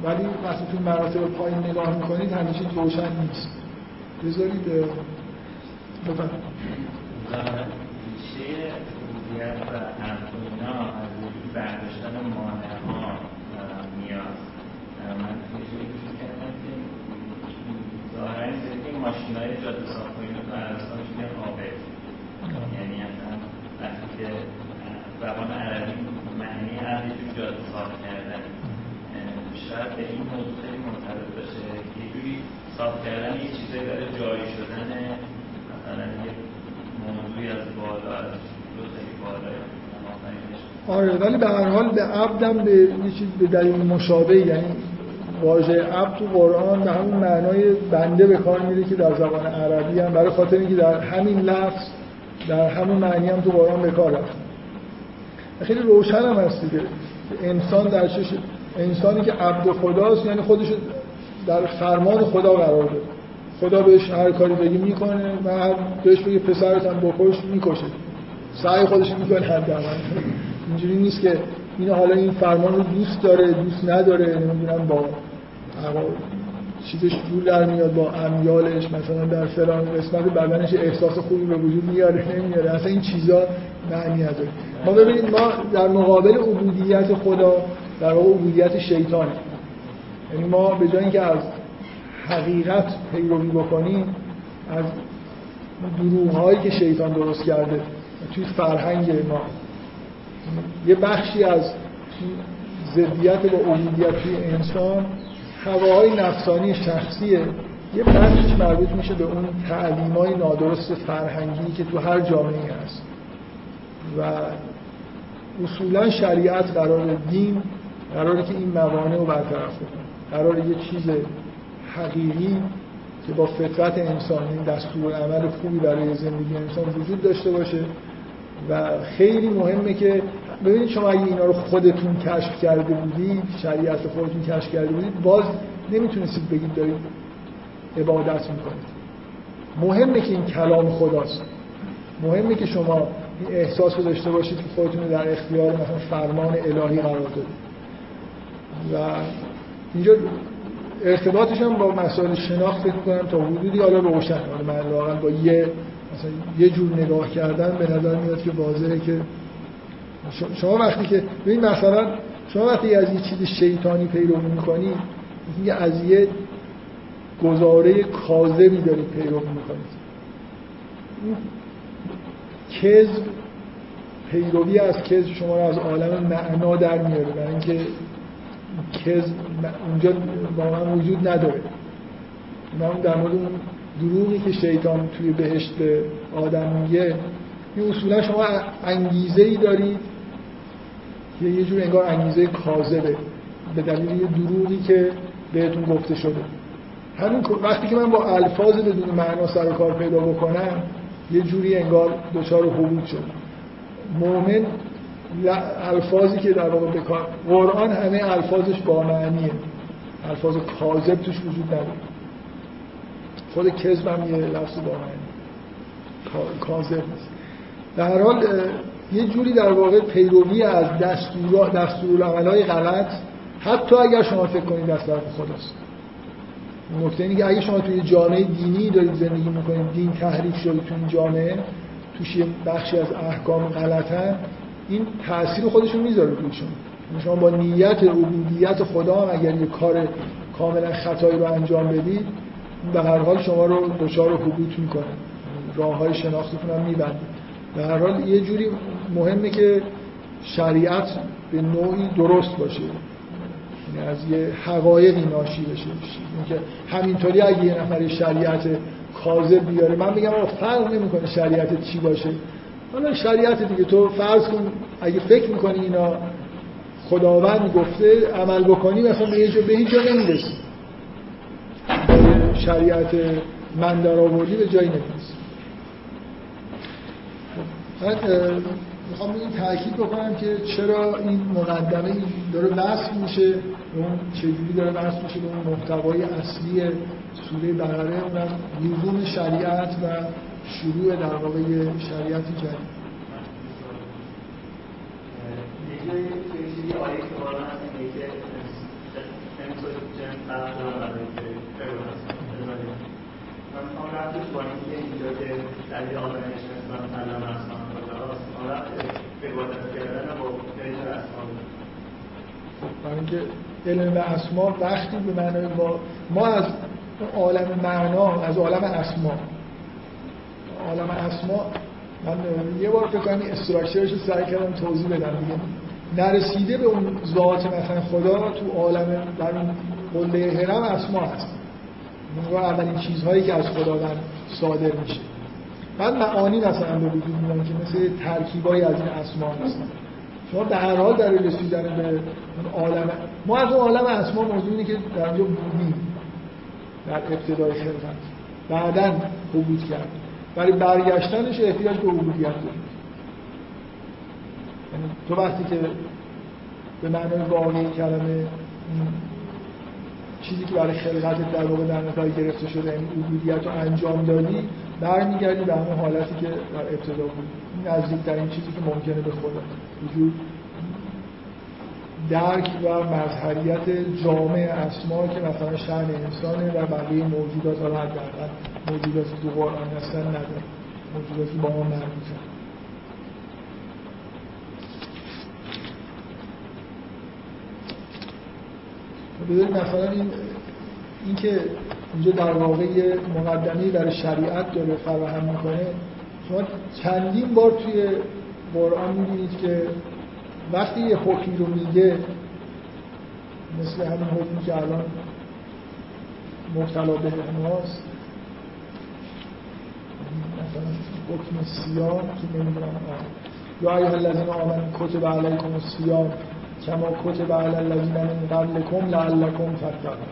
ولی وقتی تو مراتب پایین نگاه می‌کنید همه چیز روشن نیست. بذارید بفرمایید. ریشه عبودیت و اینا از برداشتن ها میاد من توی کردم که ظاهرا این ماشین های جاده ساخت اینا تو عربستان میگن عابد یعنی اصلا وقتی که عربی معنی یه جور جاده ساخت کردن. شاید این موضوع خیلی مرتبط باشه. یه جوری ساخت کردن یه برای شدن بالا آره ولی به هر حال به عبدم به یه چیز به دلیل مشابه یعنی واژه عبد تو قرآن به همون معنای بنده به کار میره که در زبان عربی هم برای خاطر اینکه در همین لفظ در همون معنی هم تو قرآن به کار رفت. خیلی روشن هم هست دیگه. انسان در چش انسانی که عبد خداست یعنی خودش در فرمان خدا قرار داره خدا بهش هر کاری بگی می‌کنه و هر بهش بگه پسرت هم بکش می‌کشه. سعی خودش می‌کنه حداقل اینجوری نیست که این حالا این فرمان رو دوست داره دوست نداره نمی‌دونم با چیزش جور در میاد با امیالش مثلا در فلان قسمت بدنش احساس خوبی به وجود میاره نمیاره. اصلا این چیزا معنی نداره. ما ببینید ما در مقابل عبودیت خدا در واقع عبودیت شیطان یعنی ما به جای اینکه از حقیقت پیروی بکنیم از دروغ که شیطان درست کرده توی فرهنگ ما. یه بخشی از ضدیت با عبودیت توی انسان هواهای نفسانی شخصیه. یه بخشش مربوط میشه به اون تعلیم های نادرست فرهنگی که تو هر جامعه هست. و اصولا شریعت قرار دین قراره که این موانع رو برطرف کنه قرار یه چیز حقیقی که با فطرت انسانی دستور عمل خوبی برای زندگی انسان وجود داشته باشه. و خیلی مهمه که ببینید شما اگه اینا رو خودتون کشف کرده بودید شریعت خودتون کشف کرده بودید باز نمی‌تونستید بگید دارید عبادت می‌کنید. مهمه که این کلام خداست. مهمه که شما این احساس رو داشته باشید که خودتون رو در اختیار مثلا فرمان الهی قرار دادید. و اینجا ارتباطش هم با مسائل شناخت فکر کنم تا حدودی حالا روشن من واقعا با یه مثلا یه جور نگاه کردن به نظر میاد که واضحه که شما وقتی که ببین مثلا شما وقتی از یه چیز شیطانی پیروی می‌کنی یه از یه گزاره کاذبی دارید پیروی می‌کنید کذب پیروی از کذب شما رو از عالم معنا در میاره برای اینکه کذب اونجا واقعا وجود نداره. من در مورد اون دروغی که شیطان توی بهشت به آدم میگه این اصولا شما انگیزه ای دارید که یه جور انگار انگیزه کاذبه به دلیل یه دروغی که بهتون گفته شده. همین وقتی که من با الفاظ بدون معنا سر کار پیدا بکنم یه جوری انگار دچار حبود شد مؤمن الفاظی که در واقع بکار قرآن همه الفاظش با معنیه. الفاظ کاذب توش وجود نداره. خود کذب هم یه لفظ با معنی. کاذب نیست. در حال یه جوری در واقع پیروی از دستور دستور های غلط حتی اگر شما فکر کنید دست طرف خداست. نکته اینه که اگه شما توی جامعه دینی دارید زندگی می‌کنید دین تحریف شده توی جامعه توش یه بخشی از احکام غلطن این تاثیر خودشون می‌ذاره روی شما با نیت عبودیت خدا هم اگر یه کار کاملا خطایی رو انجام بدید به هر حال شما رو دچار حبوط می‌کنه. راه های شناختتون هم میبنده به هر حال یه جوری مهمه که شریعت به نوعی درست باشه. یعنی از یه حقایقی ناشی بشه. اینکه همینطوری اگه یه نفر شریعت کاذب بیاره من میگم فرق نمی‌کنه شریعت چی باشه. حالا شریعت دیگه تو فرض کن اگه فکر می‌کنی اینا خداوند گفته عمل بکنی مثلا به به هیچ جا نمی‌رسی. شریعت من در آوردی به جایی نمی‌رسی. من می‌خوام این تاکید بکنم که چرا این مقدمه داره بحث میشه اون چجوری داره بحث میشه به اون محتوای اصلی سوره بقره اونم لزوم شریعت و شروع در واقع شریعتی جدید. اسمان برای اینکه علم به اسما وقتی به معنای با ما از عالم معنا از عالم اسما عالم اسما. من یه بار فکر کنم استراکچرش رو سعی کردم توضیح بدم. دیگه نرسیده به اون ذات مثلا خدا تو عالم در اون قله هرم اسما هست. اون اولین چیزهایی که از خداوند صادر میشه. بعد معانی مثلا به وجود میان که مثل ترکیبایی از این اسما هستن شما به هر حال در رسیدن به اون عالم ما از اون عالم اسما موضوع اینه که در اونجا بودیم. در ابتدای خلقت. بعدا حبوط کرد برای برگشتنش احتیاج به عبودیت داریم یعنی تو وقتی که به معنای واقعی کلمه چیزی که برای خلقت در واقع در نظر گرفته شده این یعنی عبودیت رو انجام دادی برمیگردی به همون حالتی که در ابتدا بود. این این چیزی که ممکنه به خدا. وجود درک و مظهریت جامع اسما که مثلا شأن انسانه و بقیه موجودات ها حداقل موجوداتی تو قرآن هستن نداره. موجوداتی با ما مربوطن بذارید مثلا این اینکه اینجا در واقع مقدمه برای شریعت داره فراهم می‌کنه. شما چندین بار توی قرآن می‌بینید که وقتی یه حکمی رو میگه مثل همین حکمی که الان مبتلا به ماست مثلا حکم سیام که نمی‌دونم یا ایها الذین آمنوا کتب علیکم الصیام کما کتب علی الذین من قبلکم لعلکم تتقون.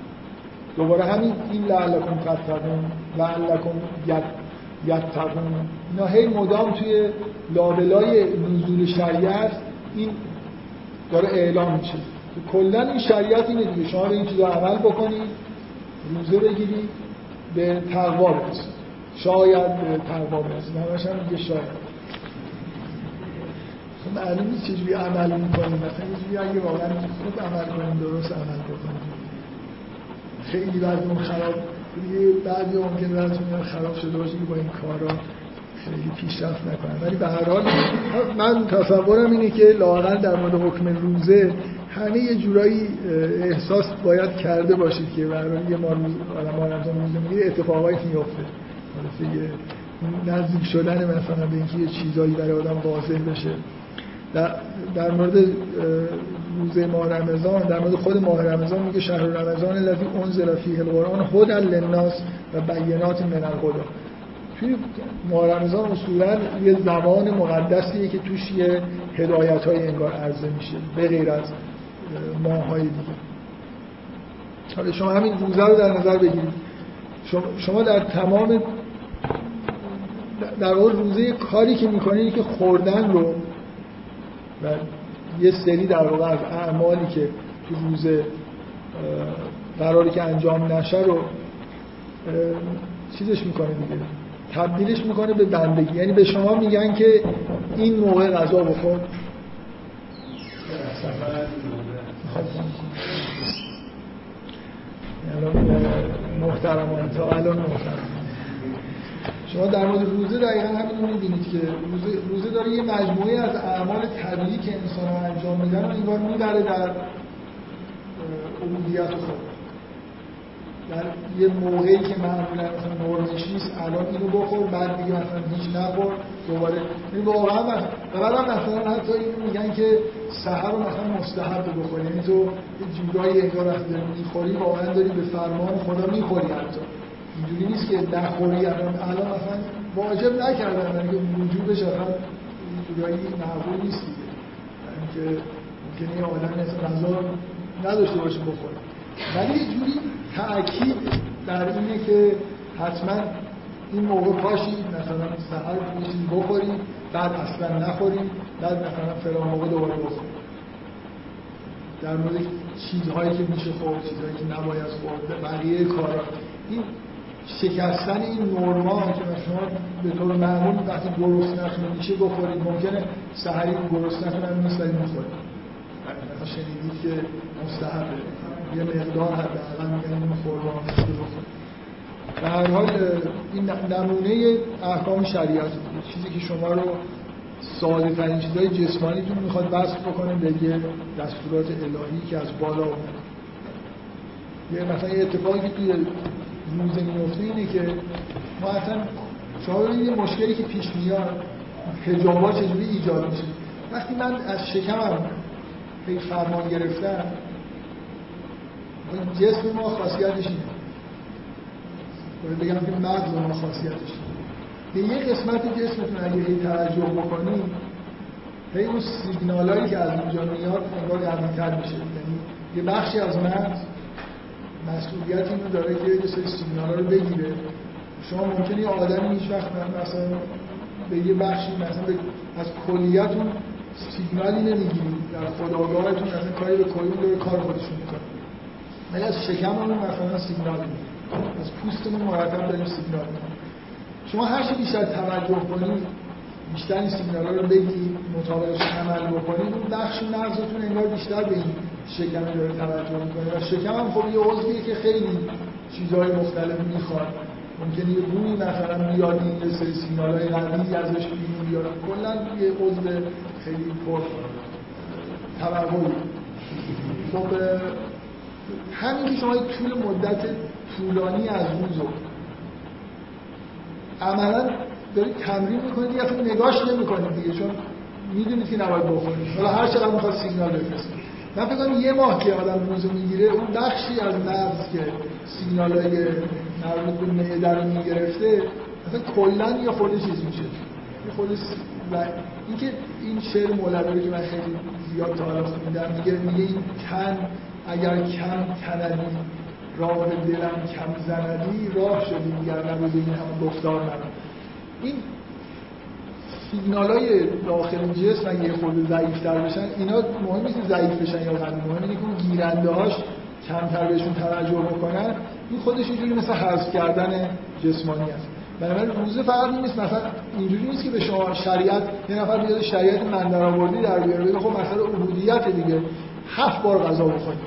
دوباره همین این لعلکم تتقون لعلکم یتقون. اینا هی مدام توی لابلای نزول شریعت این داره اعلام میشه. کلا این شریعت اینه دیگه. شما به این چیزا عمل بکنید روزه بگیرید به تقوا برسید شاید به تقوا برسید همش هم دیگه شاید. خب معلوم نیست چجوری عمل می‌کنیم. مثلا یه اگه واقعا خوب عمل کنیم درست عمل بکنیم. خیلی وضعمون خراب. دیگه بعضی ممکن وضعمون خراب شده باشه که با این کارا خیلی پیشرفت نکنم. ولی به هر حال من تصورم اینه که لاقل در مورد حکم روزه همه یه جورایی احساس باید کرده باشید که برای یه ما روز آدم رمضان روزه میگه اتفاقایی میفته. نزدیک شدن مثلا به اینکه یه چیزایی برای آدم واضح بشه. در, مورد روزه ماه رمضان در مورد خود ماه رمضان میگه شهر رمضان الذی انزل فیه القرآن هدى للناس و بینات من الهدى توی ماه رمضان اصولا یه زمان مقدسیه که توش یه هدایت های انگار عرضه میشه به غیر از ماه های دیگه. حالا شما همین روزه رو در نظر بگیرید. شما در تمام در واقع روزه کاری که می‌کنید که خوردن رو و یه سری در واقع از اعمالی که تو روزه قراری که انجام نشه رو چیزش می‌کنه دیگه. تبدیلش می‌کنه به بندگی. یعنی به شما میگن که این موقع غذا بخور. محترمانه تا الان محترم. شما در مورد روزه دقیقا همین رو می‌بینید که روزه, روزه داره یه مجموعه از اعمال طبیعی که انسان ها انجام میدن و انگار می‌بره در عبودیت خود. در یه موقعی که معمولا مثلا نرمش نیست الان اینو بخور بعد دیگه مثلا هیچ نخور دوباره. یعنی واقعا و بعد هم مثلا حتی اینو میگن که سحر رو مثلا مستحب بخوری. یعنی تو یه جورایی انگار وقتی داری می‌خوری واقعا داری به فرمان خدا می‌خوری حتی. اینجوری نیست که نخوری. الان الان مثلا واجب نکردن یعنی که وجوبش اصلا جورایی معقول نیست دیگه. یعنی که ممکنه یه آدم مثلا نداشته باشه بخوره. ولی یه جوری تأکید در اینه که حتما این موقع پاشید مثلا سهر چیزی بخورید بعد اصلا نخورید بعد مثلا فلان موقع دوباره بخورید. در مورد چیزهایی که میشه خورد چیزهایی که نباید خورد بقیه کارا. این شکستن این نورما که شما به طور معمول وقتی گرسنه‌تون میشه بخورید. ممکنه سحری گرسنه‌تون هم نیست ولی می‌خورید. مثلا شنیدید که مستحبه یه مقدار حداقل میگن خورما به هر حال این نمونه احکام شریعت چیزی که شما رو ساده ترین چیزهای جسمانیتون می‌خواد بسط بکنه به یه دستورات الهی که از بالا اومده یه مثلا یه اتفاقی که توی روزه میفته اینه که ما اصلا شما یه مشکلی که پیش میاد حجابا چجوری ایجاد میشه؟ وقتی من از شکمم به فرمان گرفتم جسم ما خاصیتش اینه. باید بگم که مغز ما خاصیتش به یه قسمت جسمتون اگه هی توجه بکنید هی اون سیگنال که از اونجا میاد انگار قوی‌تر میشه. یعنی یه بخشی از مغز مسئولیت اینو داره که یه سری سیگنال رو بگیره. شما ممکنه یه آدمی هیچ وقت مثلا به یه بخشی مثلا از کلیتون سیگنالی نمی‌گیرید در خودآگاهتون مثلا کاری به کلی داره کار خودشون می‌کنه. ولی از شکممون مثلا سیگنال می‌گیرید از پوستمون مرتب داریم سیگنال می‌کنیم شما هر چی بیشتر توجه کنید بیشتر این سیگنال رو بگید مطابقش عمل بکنید اون بخش مغزتون انگار بیشتر به این شکم داره توجه می‌کنه. و شکم هم خب یه عضویه که خیلی چیزهای مختلف می‌خواد. ممکنه یه بوی مثلا بیاد این یه سری سیگنال های ازش بیرون بیاد. کلا یه عضو خیلی پر توقعی خب همین که شما طول مدت طولانی از روز رو عملا دارید تمرین می‌کنید اصلا نگاش نمی‌کنید دیگه چون می‌دونید که نباید بخورید. حالا هر چقدر می‌خواد سیگنال بفرستید. من فکر کنم یه ماه که آدم روزو می‌گیره اون بخشی از مغز که سیگنال های مربوط به معده رو می‌گرفته مثلا کلا یه خورده چیز میشه. یه خورده و اینکه این شعر مولوی که من خیلی زیاد تا حالا میگه میگه این تن اگر کم تندی راه دلم کم زندی راه شدی دیگر نبود این همه گفتار نبود این سیگنال های داخل جسم اگه یه خورده ضعیفتر بشن اینا مهم نیست ضعیف بشن یا قوی مهم اینه که اون گیرنده هاش کمتر بهشون توجه بکنن. این خودش اینجوری مثل حذف کردن جسمانی است بنابراین روزه فقط نیست. مثلا اینجوری نیست که به شما شریعت یه نفر بیاد شریعت من در آوردی در بیاره. خب مثلا عبودیت دیگه. هفت بار غذا بخورید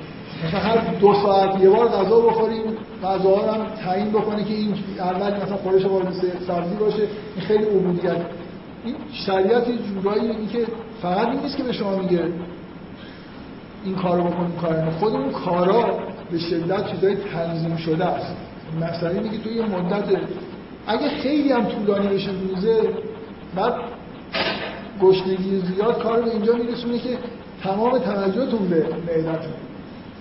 مثلا هر دو ساعت یه بار غذا بخوریم غذا هم تعیین بکنه که این اول مثلا خورش وارد سبزی باشه این خیلی عبودیت این شریعت جورایی این که فقط این نیست که به شما میگه این کارو بکن کار خود اون کارا به شدت چیزای تنظیم شده است. مثلا اینه که توی یه مدت اگه خیلی هم طولانی بشه روزه بعد گشنگی زیاد کار به اینجا میرسونه که تمام توجهتون به معدتون.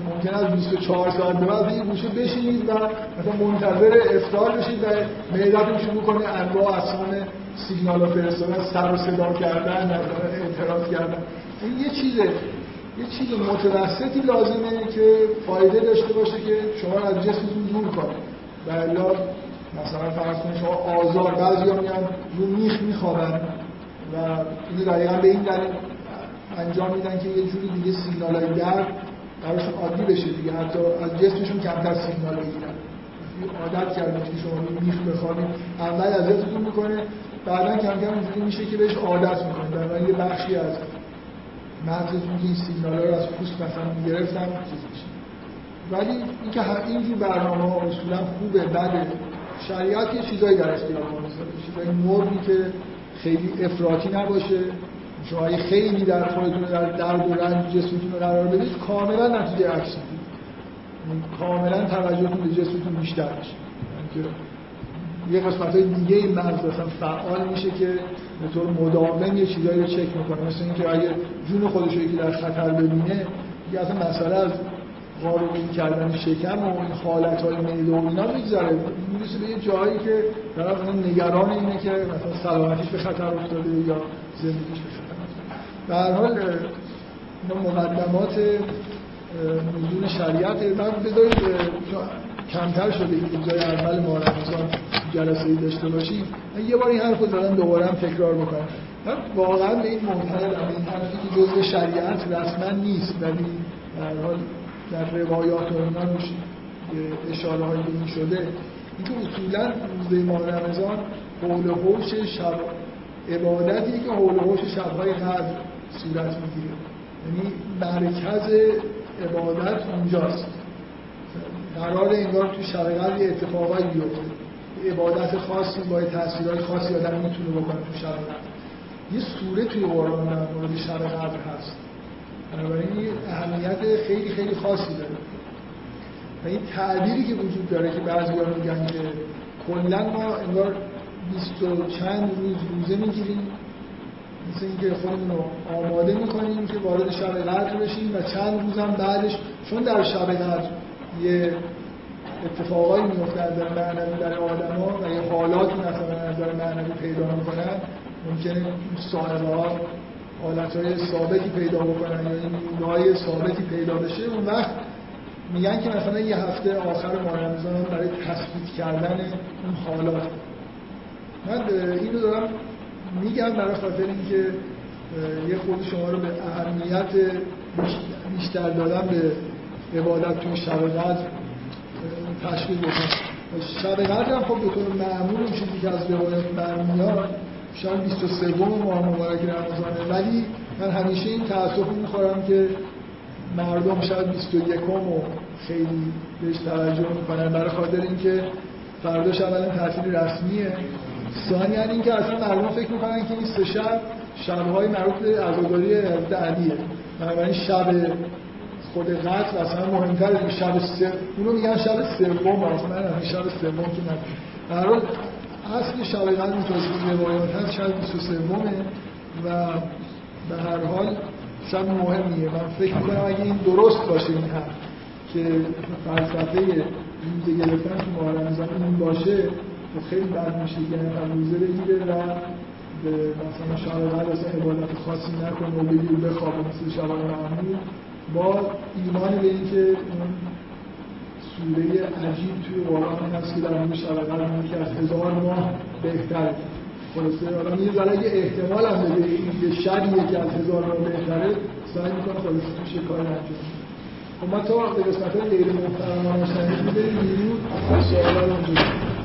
ممکن است 24 ساعت به بعد یه گوشه بشینید و مثلا منتظر افطار بشید و معدتون شروع کنه انواع اقسام سیگنال فرستادن سر و صدا کردن اعتراض کردن. این یه چیزه. یه چیز متوسطی لازمه که فایده داشته باشه که شما از جسمتون دور کنه و مثلا فرض کنید شما آزار بعضی ها میان رو میخ میخوابن و این دقیقا به این دلیل انجام میدن که یه جوری دیگه سیگنال های درد براشون عادی بشه دیگه. حتی از جسمشون کمتر سیگنال بگیرن عادت کردید که شما میخ بخوابید. اول اذیتتون می‌کنه بعدا کم کم اینجوری میشه که بهش عادت می‌کنه. در یه بخشی از مغزتون که این سیگنال رو از پوست مثلا می‌گرفتن چیز میشه. ولی اینکه اینجور برنامه ها اصولا خوبه بده. شریعت یه چیزایی در اختیار ما چیزایی نرمی که خیلی افراطی نباشه. شما اگه خیلی در خودتون در درد و رنج جسمتون رو قرار بدید کاملا نتیجه عکس یعنی کاملا توجهتون به جسمتون بیشتر میشه. یعنی یه قسمت های دیگه مغز اصلا فعال میشه که به طور مداوم یه چیزایی رو چک می‌کنه. مثل اینکه اگه جون خودش یکی در خطر ببینه دیگه اصلا مسئله از قاروین کردن شکم و این حالت های میده و اینا میگذره. می‌رسه به یه جایی که طرف نگران اینه که مثلا سلامتیش به خطر افتاده یا زندگیش به خطر به هر حال مقدمات نزول شریعت. من بذارید کمتر شده که روزای اول ماه رمضان جلسه داشته باشیم. من یه بار این حرف رو زدم دوباره هم تکرار بکنم من واقعا به این معتقدم این حرفی که جزء شریعت رسما نیست ولی در حال در روایات و روش اشاره های این شده. اینکه اصولا روزه ماه رمضان حول حوش شب عبادتی که حول حوش شبهای قدر صورت می‌گیره. یعنی مرکز عبادت اونجاست قرار انگار تو شب یه اتفاقایی بیفته. عبادت خاصی با تاثیرهای خاصی آدم می‌تونه بکنه تو شب یه سوره توی قرآن در مورد شب هست. بنابراین این اهمیت خیلی خیلی خاصی داره. و این تعبیری که وجود داره که بعضی میگن که کلا ما انگار بیست و چند روز روزه می‌گیریم. مثل اینکه خودمون رو آماده می‌کنیم که وارد شب قدر بشیم و چند روزم بعدش چون در شب قدر یه اتفاقایی میفته از نظر معنوی در آدم ها و یه حالاتی مثلا نظر معنوی پیدا می‌کنن ممکنه صاحبه ها حالت های ثابتی پیدا بکنن یا این های ثابتی پیدا بشه. اون وقت میگن که مثلا یه هفته آخر ماه برای تثبیت کردن اون حالات. من اینو دارم میگم برای خاطر اینکه یه خود شما رو به اهمیت بیشتر دادن به عبادت توی شب قدر تشکیل بکنم. شب قدر هم خب به طور معمول اون چیزی که از روایت برمیاد شاید 23 ماه مبارک رمضانه. ولی من همیشه این تاسف می‌خورم که مردم شاید 21 و خیلی بهش توجه می‌کنن. برای خاطر اینکه فرداش اولا تعطیل رسمیه. ثانیا اینکه اصلا مردم فکر می‌کنن که این سه شب شبهای مربوط به عزاداری علیه. بنابراین شب خود قتل اصلا مهمتر از شب سه اونو میگن شب سوم اصلا من شب سوم که نه در اصل شب قدر متوجه روایات هست شب 23 و به هر حال شب مهمیه. من فکر می‌کنم اگه این درست باشه این هم که فلسفه روزه گرفتن تو ماه رمضان این باشه خیلی بد میشه که نفر روزه بگیره و به مثلا شب قدر اصلا عبادت خاصی نکنه و بگیر بخوابه. مثل شب معمول با ایمان به اینکه اون سوره عجیب توی قرآن هست که در مورد شب که از هزار ماه بهتره. خلاصه آدم یه ذره یه احتمال هم بده یه شبیه که از هزار ماه بهتره. سعی می‌کنه خلاصه توش کار انجام خب ما تا قسمت های غیر محترمانه شنید بریم بیرون. سوال رو